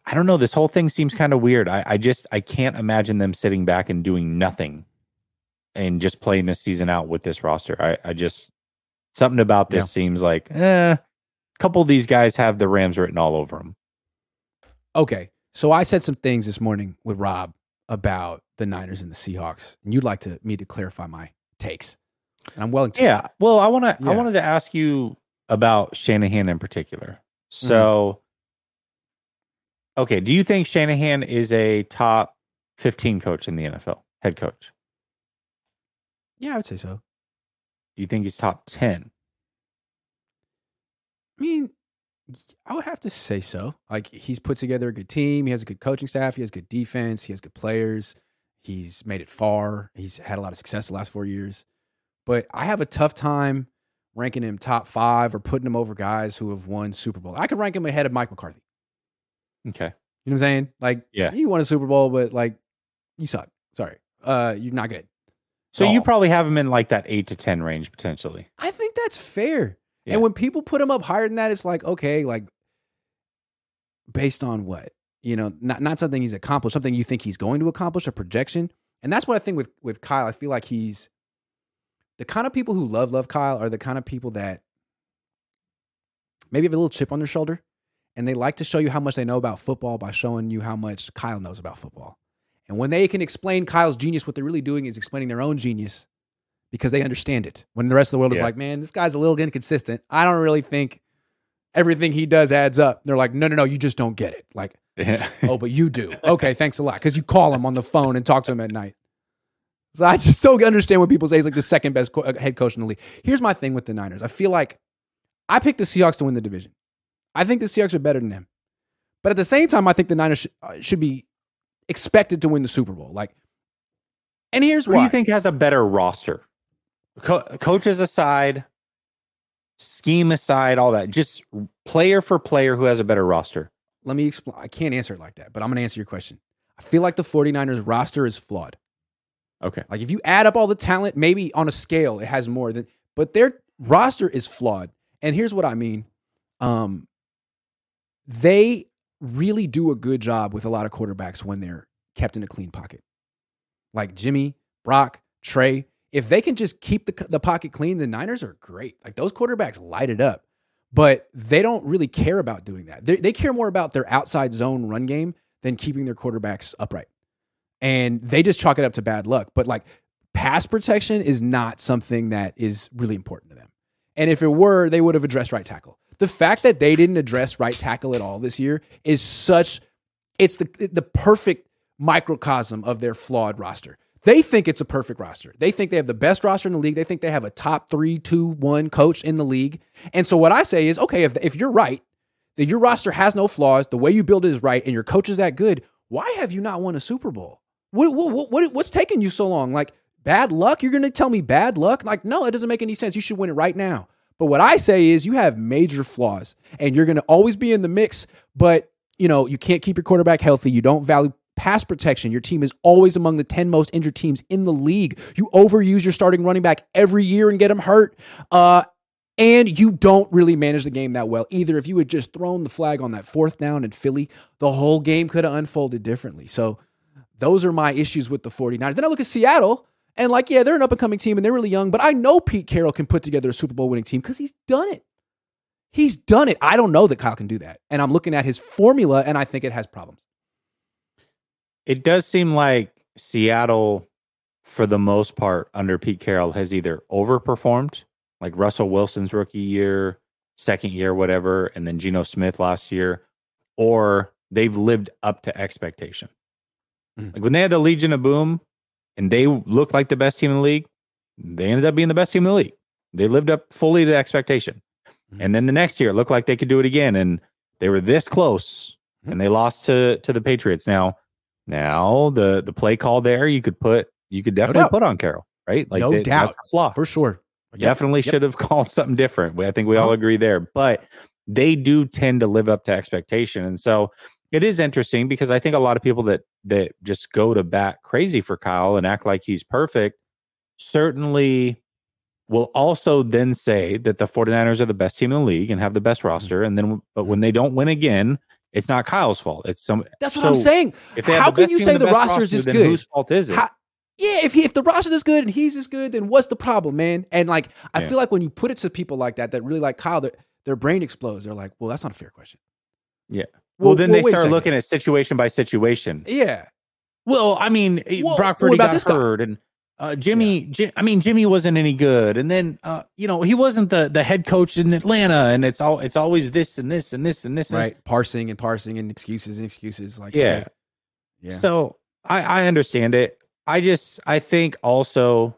I don't know. This whole thing seems kind of weird. I, I just, I can't imagine them sitting back and doing nothing and just playing this season out with this roster. I, I just, something about this Yeah. seems like, eh, couple of these guys have the Rams written all over them. Okay, so I said some things this morning with Rob about the Niners and the Seahawks, and you'd like to me to clarify my takes, and I'm willing to. Yeah. Well, I want to. Yeah. I wanted to ask you about Shanahan in particular. Mm-hmm. So, okay, do you think Shanahan is a top fifteen coach in the NFL, head coach? yeah, I would say so. Do you think he's top ten? I mean, I would have to say so. Like he's put together a good team. He has a good coaching staff. He has good defense. He has good players. He's made it far. He's had a lot of success the last four years. But I have a tough time ranking him top five or putting him over guys who have won Super Bowl. I could rank him ahead of Mike McCarthy. Okay. You know what I'm saying? Like, Yeah. you won a Super Bowl, but like, you suck. Sorry, uh, you're not good. So you probably have him in like that eight to ten range potentially. I think that's fair. Yeah. And when people put him up higher than that, it's like, okay, like based on what? You know, not not something he's accomplished, something you think he's going to accomplish, a projection. And that's what I think with with Kyle. I feel like he's the kind of people who love love Kyle are the kind of people that maybe have a little chip on their shoulder and they like to show you how much they know about football by showing you how much Kyle knows about football. And when they can explain Kyle's genius, what they're really doing is explaining their own genius because they understand it. When the rest of the world is like, man, this guy's a little inconsistent. I don't really think everything he does adds up. They're like, no, no, no, you just don't get it. Like, oh, but you do. Okay, thanks a lot. Because you call him on the phone and talk to him at night. So I just so understand when people say he's like the second best co- uh, head coach in the league. Here's my thing with the Niners. I feel like I picked the Seahawks to win the division. I think the Seahawks are better than them. But at the same time, I think the Niners sh- uh, should be expected to win the Super Bowl. Like, and here's Who do you think has a better roster? Co- coaches aside, scheme aside, all that. Just player for player, who has a better roster? Let me explain. I can't answer it like that, but I'm going to answer your question. I feel like the 49ers roster is flawed. Okay. Like if you add up all the talent, maybe on a scale it has more than but their roster is flawed. And here's what I mean. Um they really do a good job with a lot of quarterbacks when they're kept in a clean pocket. Like Jimmy, Brock, Trey, if they can just keep the the pocket clean, the Niners are great. Like those quarterbacks light it up. But they don't really care about doing that. They, they care more about their outside zone run game than keeping their quarterbacks upright and they just chalk it up to bad luck. But like pass protection is not something that is really important to them. And if it were, they would have addressed right tackle. The fact that they didn't address right tackle at all this year is such it's the the perfect microcosm of their flawed roster. They think it's a perfect roster. They think they have the best roster in the league. They think they have a top three, two, one coach in the league. And so what I say is, okay, if if you're right, that your roster has no flaws, the way you build it is right, and your coach is that good, why have you not won a Super Bowl? What, what, what, what's taking you so long? Like bad luck? You're going to tell me bad luck? Like, no, it doesn't make any sense. You should win it right now. But what I say is you have major flaws and you're going to always be in the mix, but you know, you can't keep your quarterback healthy. You don't value pass protection. Your team is always among the 10 most injured teams in the league. You overuse your starting running back every year and get him hurt. Uh, and you don't really manage the game that well either. If you had just thrown the flag on that fourth down in Philly, the whole game could have unfolded differently. So those are my issues with the 49ers. Then I look at Seattle and like, yeah, they're an up and coming team and they're really young, but I know Pete Carroll can put together a Super Bowl winning team because he's done it. He's done it. I don't know that Kyle can do that. And I'm looking at his formula and I think it has problems. It does seem like Seattle, for the most part, under Pete Carroll, has either overperformed, like Russell Wilson's rookie year, second year, whatever, and then Geno Smith last year, or they've lived up to expectation. Mm. Like when they had the Legion of Boom and they looked like the best team in the league, they ended up being the best team in the league. They lived up fully to expectation. Mhm. And then the next year it looked like they could do it again. And they were this close Mhm. and they lost to to the Patriots. Now, now the the play call there you could put you could definitely doubt. put on Carroll, right? Like No that- doubt. that's a flaw. For sure. Yep. Definitely Yep. should have called something different. I think we all Uh-huh. agree there. But they do tend to live up to expectation. And so it is interesting because I think a lot of people that that just go to bat crazy for Kyle and act like he's perfect certainly will also then say that the 49ers are the best team in the league and have the Mm-hmm. best roster. And then but when they don't win again, it's not Kyle's fault. It's some That's what so I'm saying. If they How can you say the best roster is then good? Whose fault is it? How- yeah, if he, if the roster is good and he's as good, then what's the problem, man? And like, I Yeah. feel like when you put it to people like that, that really like Kyle, their their brain explodes. They're like, well, that's not a fair question. Yeah. Well, then they start looking at situation by situation. Yeah, Well, I mean, eh, Well, Brock Purdy got this guy? hurt, and uh, Jimmy. Ji- I mean, Jimmy wasn't any good, and then uh, you know he wasn't the the head coach in Atlanta, and it's all it's always this and this and this and this. and right. Parsing and parsing and excuses and excuses. Like, Yeah. okay. yeah. So I I understand it. I just I think also,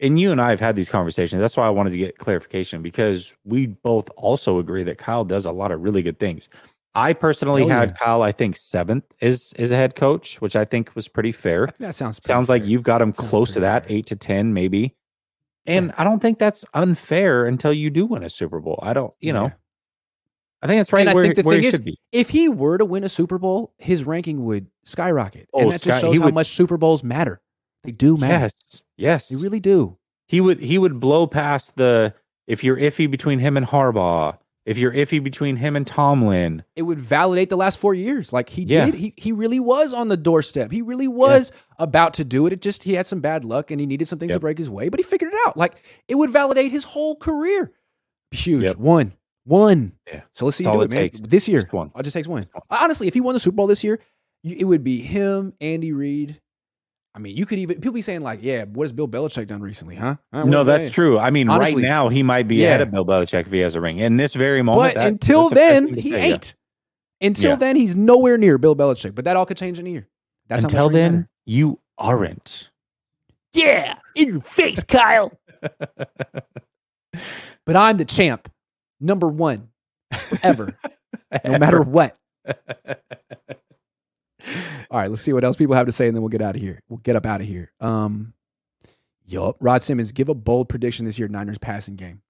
and you and I have had these conversations. That's why I wanted to get clarification because we both also agree that Kyle does a lot of really good things. I personally Oh, had yeah. Kyle, I think seventh is is a head coach, which I think was pretty fair. That sounds pretty Sounds like you've got him close to that, fair. eight to ten, maybe. And I don't think that's unfair until you do win a Super Bowl. I don't, you know, Yeah. I think that's right And I where, think the where thing is, should be. If he were to win a Super Bowl, his ranking would skyrocket, Oh, and that sky- just shows how would- much Super Bowls matter. They do matter. Yes, yes. They really do. he would he would blow past the if you're iffy between him and Harbaugh, if you're iffy between him and Tomlin. it would validate the last four years. Like he Yeah. did. He he really was on the doorstep. He really was about to do it. It just he had some bad luck and he needed some things to break his way, but he figured it out. Like it would validate his whole career. Huge. Yep. One. One. Yeah. So let's see That's you do all it, it man. takes. This year. Just one. It just takes one. Honestly, if he won the Super Bowl this year, it would be him, Andy Reid, I mean, you could even people be saying like, "Yeah, what has Bill Belichick done recently?" Huh? No, that's true. I mean, Honestly, right now he might be yeah. ahead of Bill Belichick if he has a ring. In this very moment, But that- until that's a fair then, he say, yeah. ain't. Until Yeah. then, he's nowhere near Bill Belichick. But that all could change in a year. That's Until then, matter. you aren't. yeah, in your face, Kyle. But I'm the champ, number one, forever, no matter what. All right, let's see what else people have to say, and then we'll get out of here. We'll get up out of here. Um, yup. Rod Simmons, give a bold prediction this year, Niners passing game.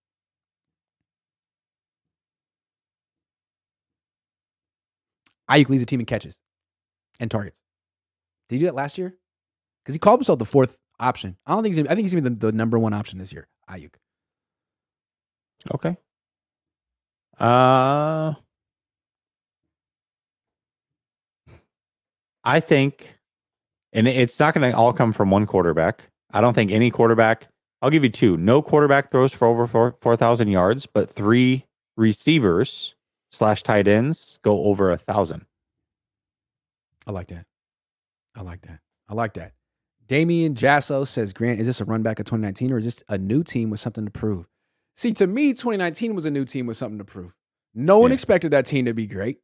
Aiyuk leads the team in catches and targets. Did he do that last year? Because he called himself the fourth option. I don't think he's. I think he's be the, the number one option this year. Aiyuk. Okay. Uh I think and it's not going to all come from one quarterback. I don't think any quarterback I'll give you two. No quarterback throws for over four four thousand yards, but three receivers slash tight ends go over a thousand. I like that. I like that. I like that. Damian Jasso says, Grant, is this a run back of 2019 or is this a new team with something to prove? See, to me, 2019 was a new team with something to prove. No one Yeah. expected that team to be great.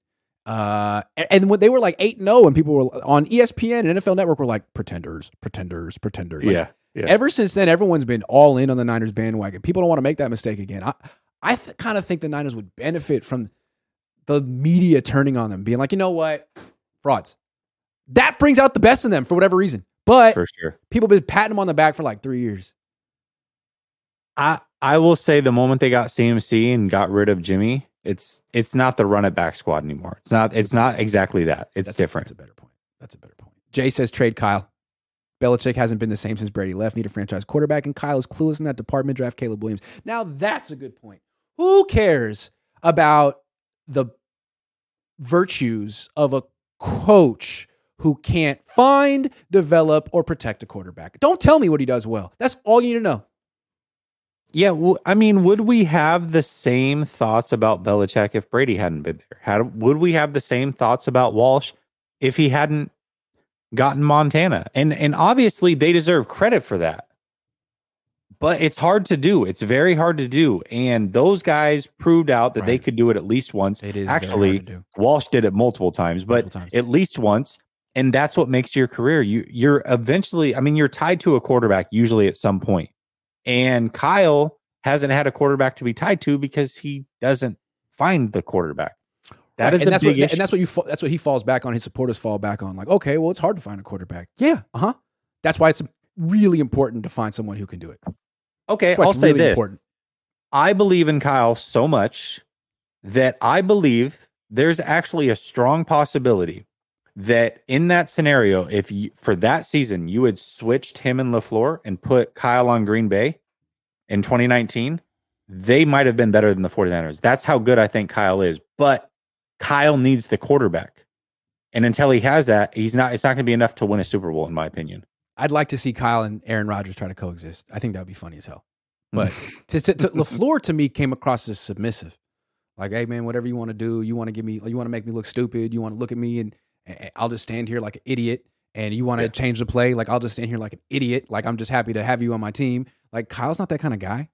Uh, and when they were like 8 and 0, and people were on ESPN and NFL Network were like, pretenders, pretenders, pretenders. Like, yeah. Ever since then, everyone's been all in on the Niners bandwagon. People don't want to make that mistake again. I, I th- kind of think the Niners would benefit from the media turning on them, being like, you know what, frauds. That brings out the best in them for whatever reason. But For sure. people have been patting them on the back for like three years. I I will say the moment they got CMC and got rid of Jimmy, it's it's not the run it back squad anymore. It's not it's not exactly that. It's That's- different. That's a better point. That's a better point. Jay says trade Kyle. Belichick hasn't been the same since Brady left. Need a franchise quarterback, and Kyle is clueless in that department. Draft Caleb Williams. Now that's a good point. Who cares about the virtues of a coach who can't find, develop, or protect a quarterback? Don't tell me what he does well. That's all you need to know. Yeah, well, I mean, would we have the same thoughts about Belichick if Brady hadn't been there? Had would we have the same thoughts about Walsh if he hadn't gotten Montana? And and obviously they deserve credit for that. But it's hard to do. It's very hard to do. And those guys proved out that they could do it at least once. It is actually Walsh did it multiple times, but Multiple times. at least once. And that's what makes your career. You you're eventually, I mean, you're tied to a quarterback usually at some point. And Kyle hasn't had a quarterback to be tied to because he doesn't find the quarterback. That is and that's what, issue. and that's what you that's what he falls back on. His supporters fall back on. Like, okay, well, it's hard to find a quarterback. Yeah, uh huh. That's why it's really important to find someone who can do it. okay, I'll say really this. important. I believe in Kyle so much that I believe there's actually a strong possibility that in that scenario, if you, for that season you had switched him and LaFleur and put Kyle on Green Bay in 2019, they might have been better than the 49ers. That's how good I think Kyle is. But Kyle needs the quarterback. And until he has that, he's not it's not going to be enough to win a Super Bowl in my opinion. I'd like to see Kyle and Aaron Rodgers try to coexist. I think that would be funny as hell. But to, to, to, LaFleur to me came across as submissive. Like, hey man, whatever you want to do, you want to give me, you want to make me look stupid, you want to look at me and I'll just stand here like an idiot. And you want to Yeah. change the play, like I'll just stand here like an idiot. Like I'm just happy to have you on my team. Like Kyle's not that kind of guy.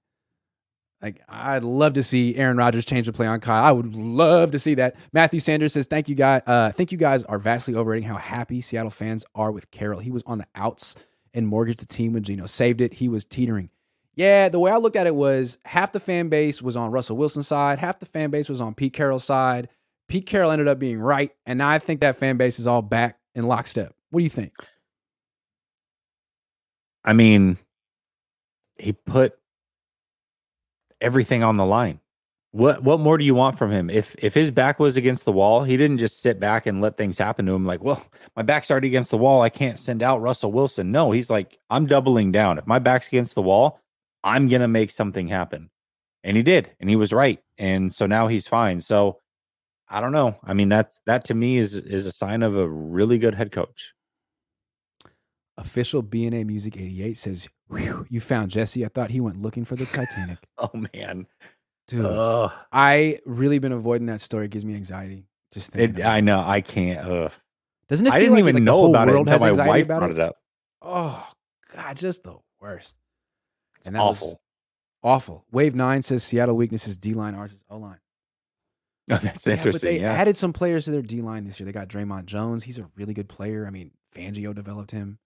Like I'd love to see Aaron Rodgers change the play on Kyle. I would love to see that. Matthew Sanders says, "Thank you guys. Uh, think you guys are vastly overrating how happy Seattle fans are with Carroll. He was on the outs and mortgaged the team when Geno saved it. He was teetering. Yeah, the way I looked at it was half the fan base was on Russell Wilson's side, half the fan base was on Pete Carroll's side. Pete Carroll ended up being right, and now I think that fan base is all back in lockstep. What do you think? I mean, he put everything on the line. What what more do you want from him? If if his back was against the wall, he didn't just sit back and let things happen to him like, well, my back's already against the wall. I can't send out Russell Wilson. No, he's like, I'm doubling down. If my back's against the wall, I'm gonna make something happen. And he did, and he was right. And so now he's fine. So I don't know. I mean, that's that to me is is a sign of a really good head coach. Official BNA Music 88 says, You found Jessie. I thought he went looking for the Titanic. Oh man. Dude, Ugh. I really been avoiding that story. It gives me anxiety. Just. It, about I know. I can't. Ugh. Doesn't it feel I didn't like, even like know the whole about it until my wife about brought it? it up. Oh God, just the worst. It's And that awful. Awful. Wave nine says Seattle weakness is D line, ours is O line. Oh, that's Yeah, but interesting. they Yeah, added some players to their D line this year. They got Dre'Mont Jones. He's a really good player. I mean, Fangio developed him.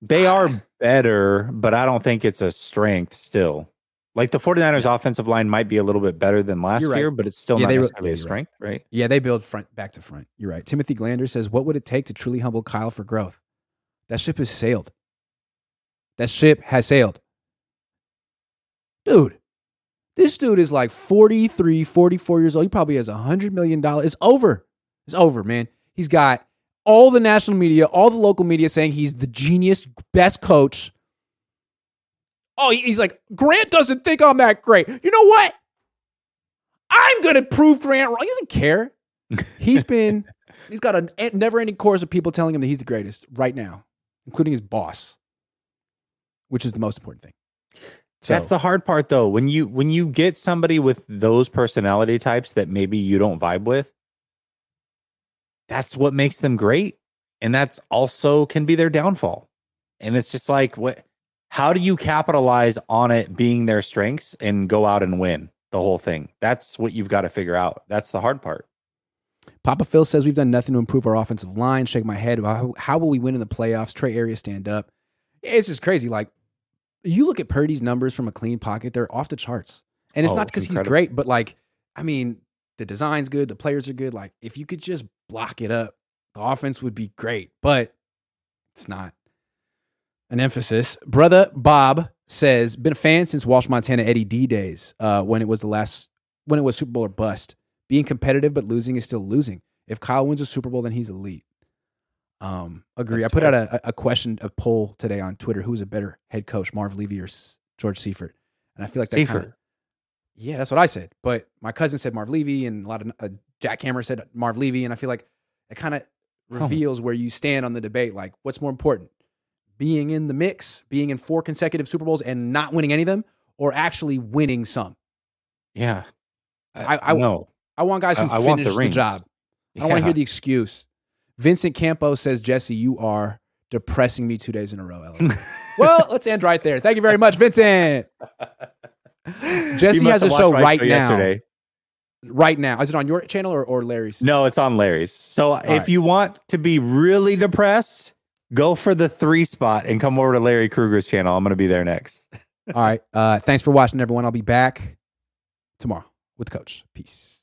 They are better, but I don't think it's a strength still. Like the 49ers offensive line might be a little bit better than last right. year, but it's still Yeah, not necessarily a you're right. strength, right? Yeah, they build front back to front. You're right. Timothy Glander says, "What would it take to truly humble Kyle for growth?" That ship has sailed. That ship has sailed. Dude, this dude is like 43, 44 years old. He probably has a $100 million. It's over. It's over, man. He's got all the national media, all the local media saying he's the genius, best coach. Oh, he's like, Grant doesn't think I'm that great. You know what? I'm going to prove Grant wrong. He doesn't care. He's been, he's got a never ending course of people telling him that he's the greatest right now, including his boss, which is the most important thing. So, That's the hard part though. When you when you get somebody with those personality types that maybe you don't vibe with, that's what makes them great. And that's also can be their downfall. And it's just like what how do you capitalize on it being their strengths and go out and win the whole thing? That's what you've got to figure out. That's the hard part. Papa Phil says we've done nothing to improve our offensive line. Shake my head. How, how will we win in the playoffs? Trey Area stand up. It's just crazy. Like you look at Purdy's numbers from a clean pocket, they're off the charts. And it's Oh, not because he's great, but like, I mean, the design's good, the players are good. Like, if you could just block it up, the offense would be great. But it's not an emphasis. Brother Bob says, been a fan since Walsh Montana Eddie D days, uh, when it was the last when it was Super Bowl or bust. Being competitive but losing is still losing. If Kyle wins a Super Bowl, then he's elite. Um, agree. That's I put out a, a question, a poll today on Twitter: Who's a better head coach, Marv Levy or George Seifert? And I feel like that kind of yeah, that's what I said. But my cousin said Marv Levy, and a lot of uh, Jack Hammer said Marv Levy, and I feel like it kind of reveals where you stand on the debate. Like, what's more important, being in the mix, being in four consecutive Super Bowls and not winning any of them, or actually winning some? Yeah. I- I- no. I want guys who I- I want the finish the, rings. job. I don't want to hear the excuse. Vincent Campo says, Jessie, you are depressing me two days in a row. Ellen." well, let's end right there. Thank you very much, Vincent. Jessie has a show right now. yesterday. Right now. Is it on your channel or, or Larry's? No, it's on Larry's. So if right. you want to be really depressed, go for the three spot and come over to Larry Krueger's channel. I'm going to be there next. All right. Uh, thanks for watching, everyone. I'll be back tomorrow with the Coach. Peace.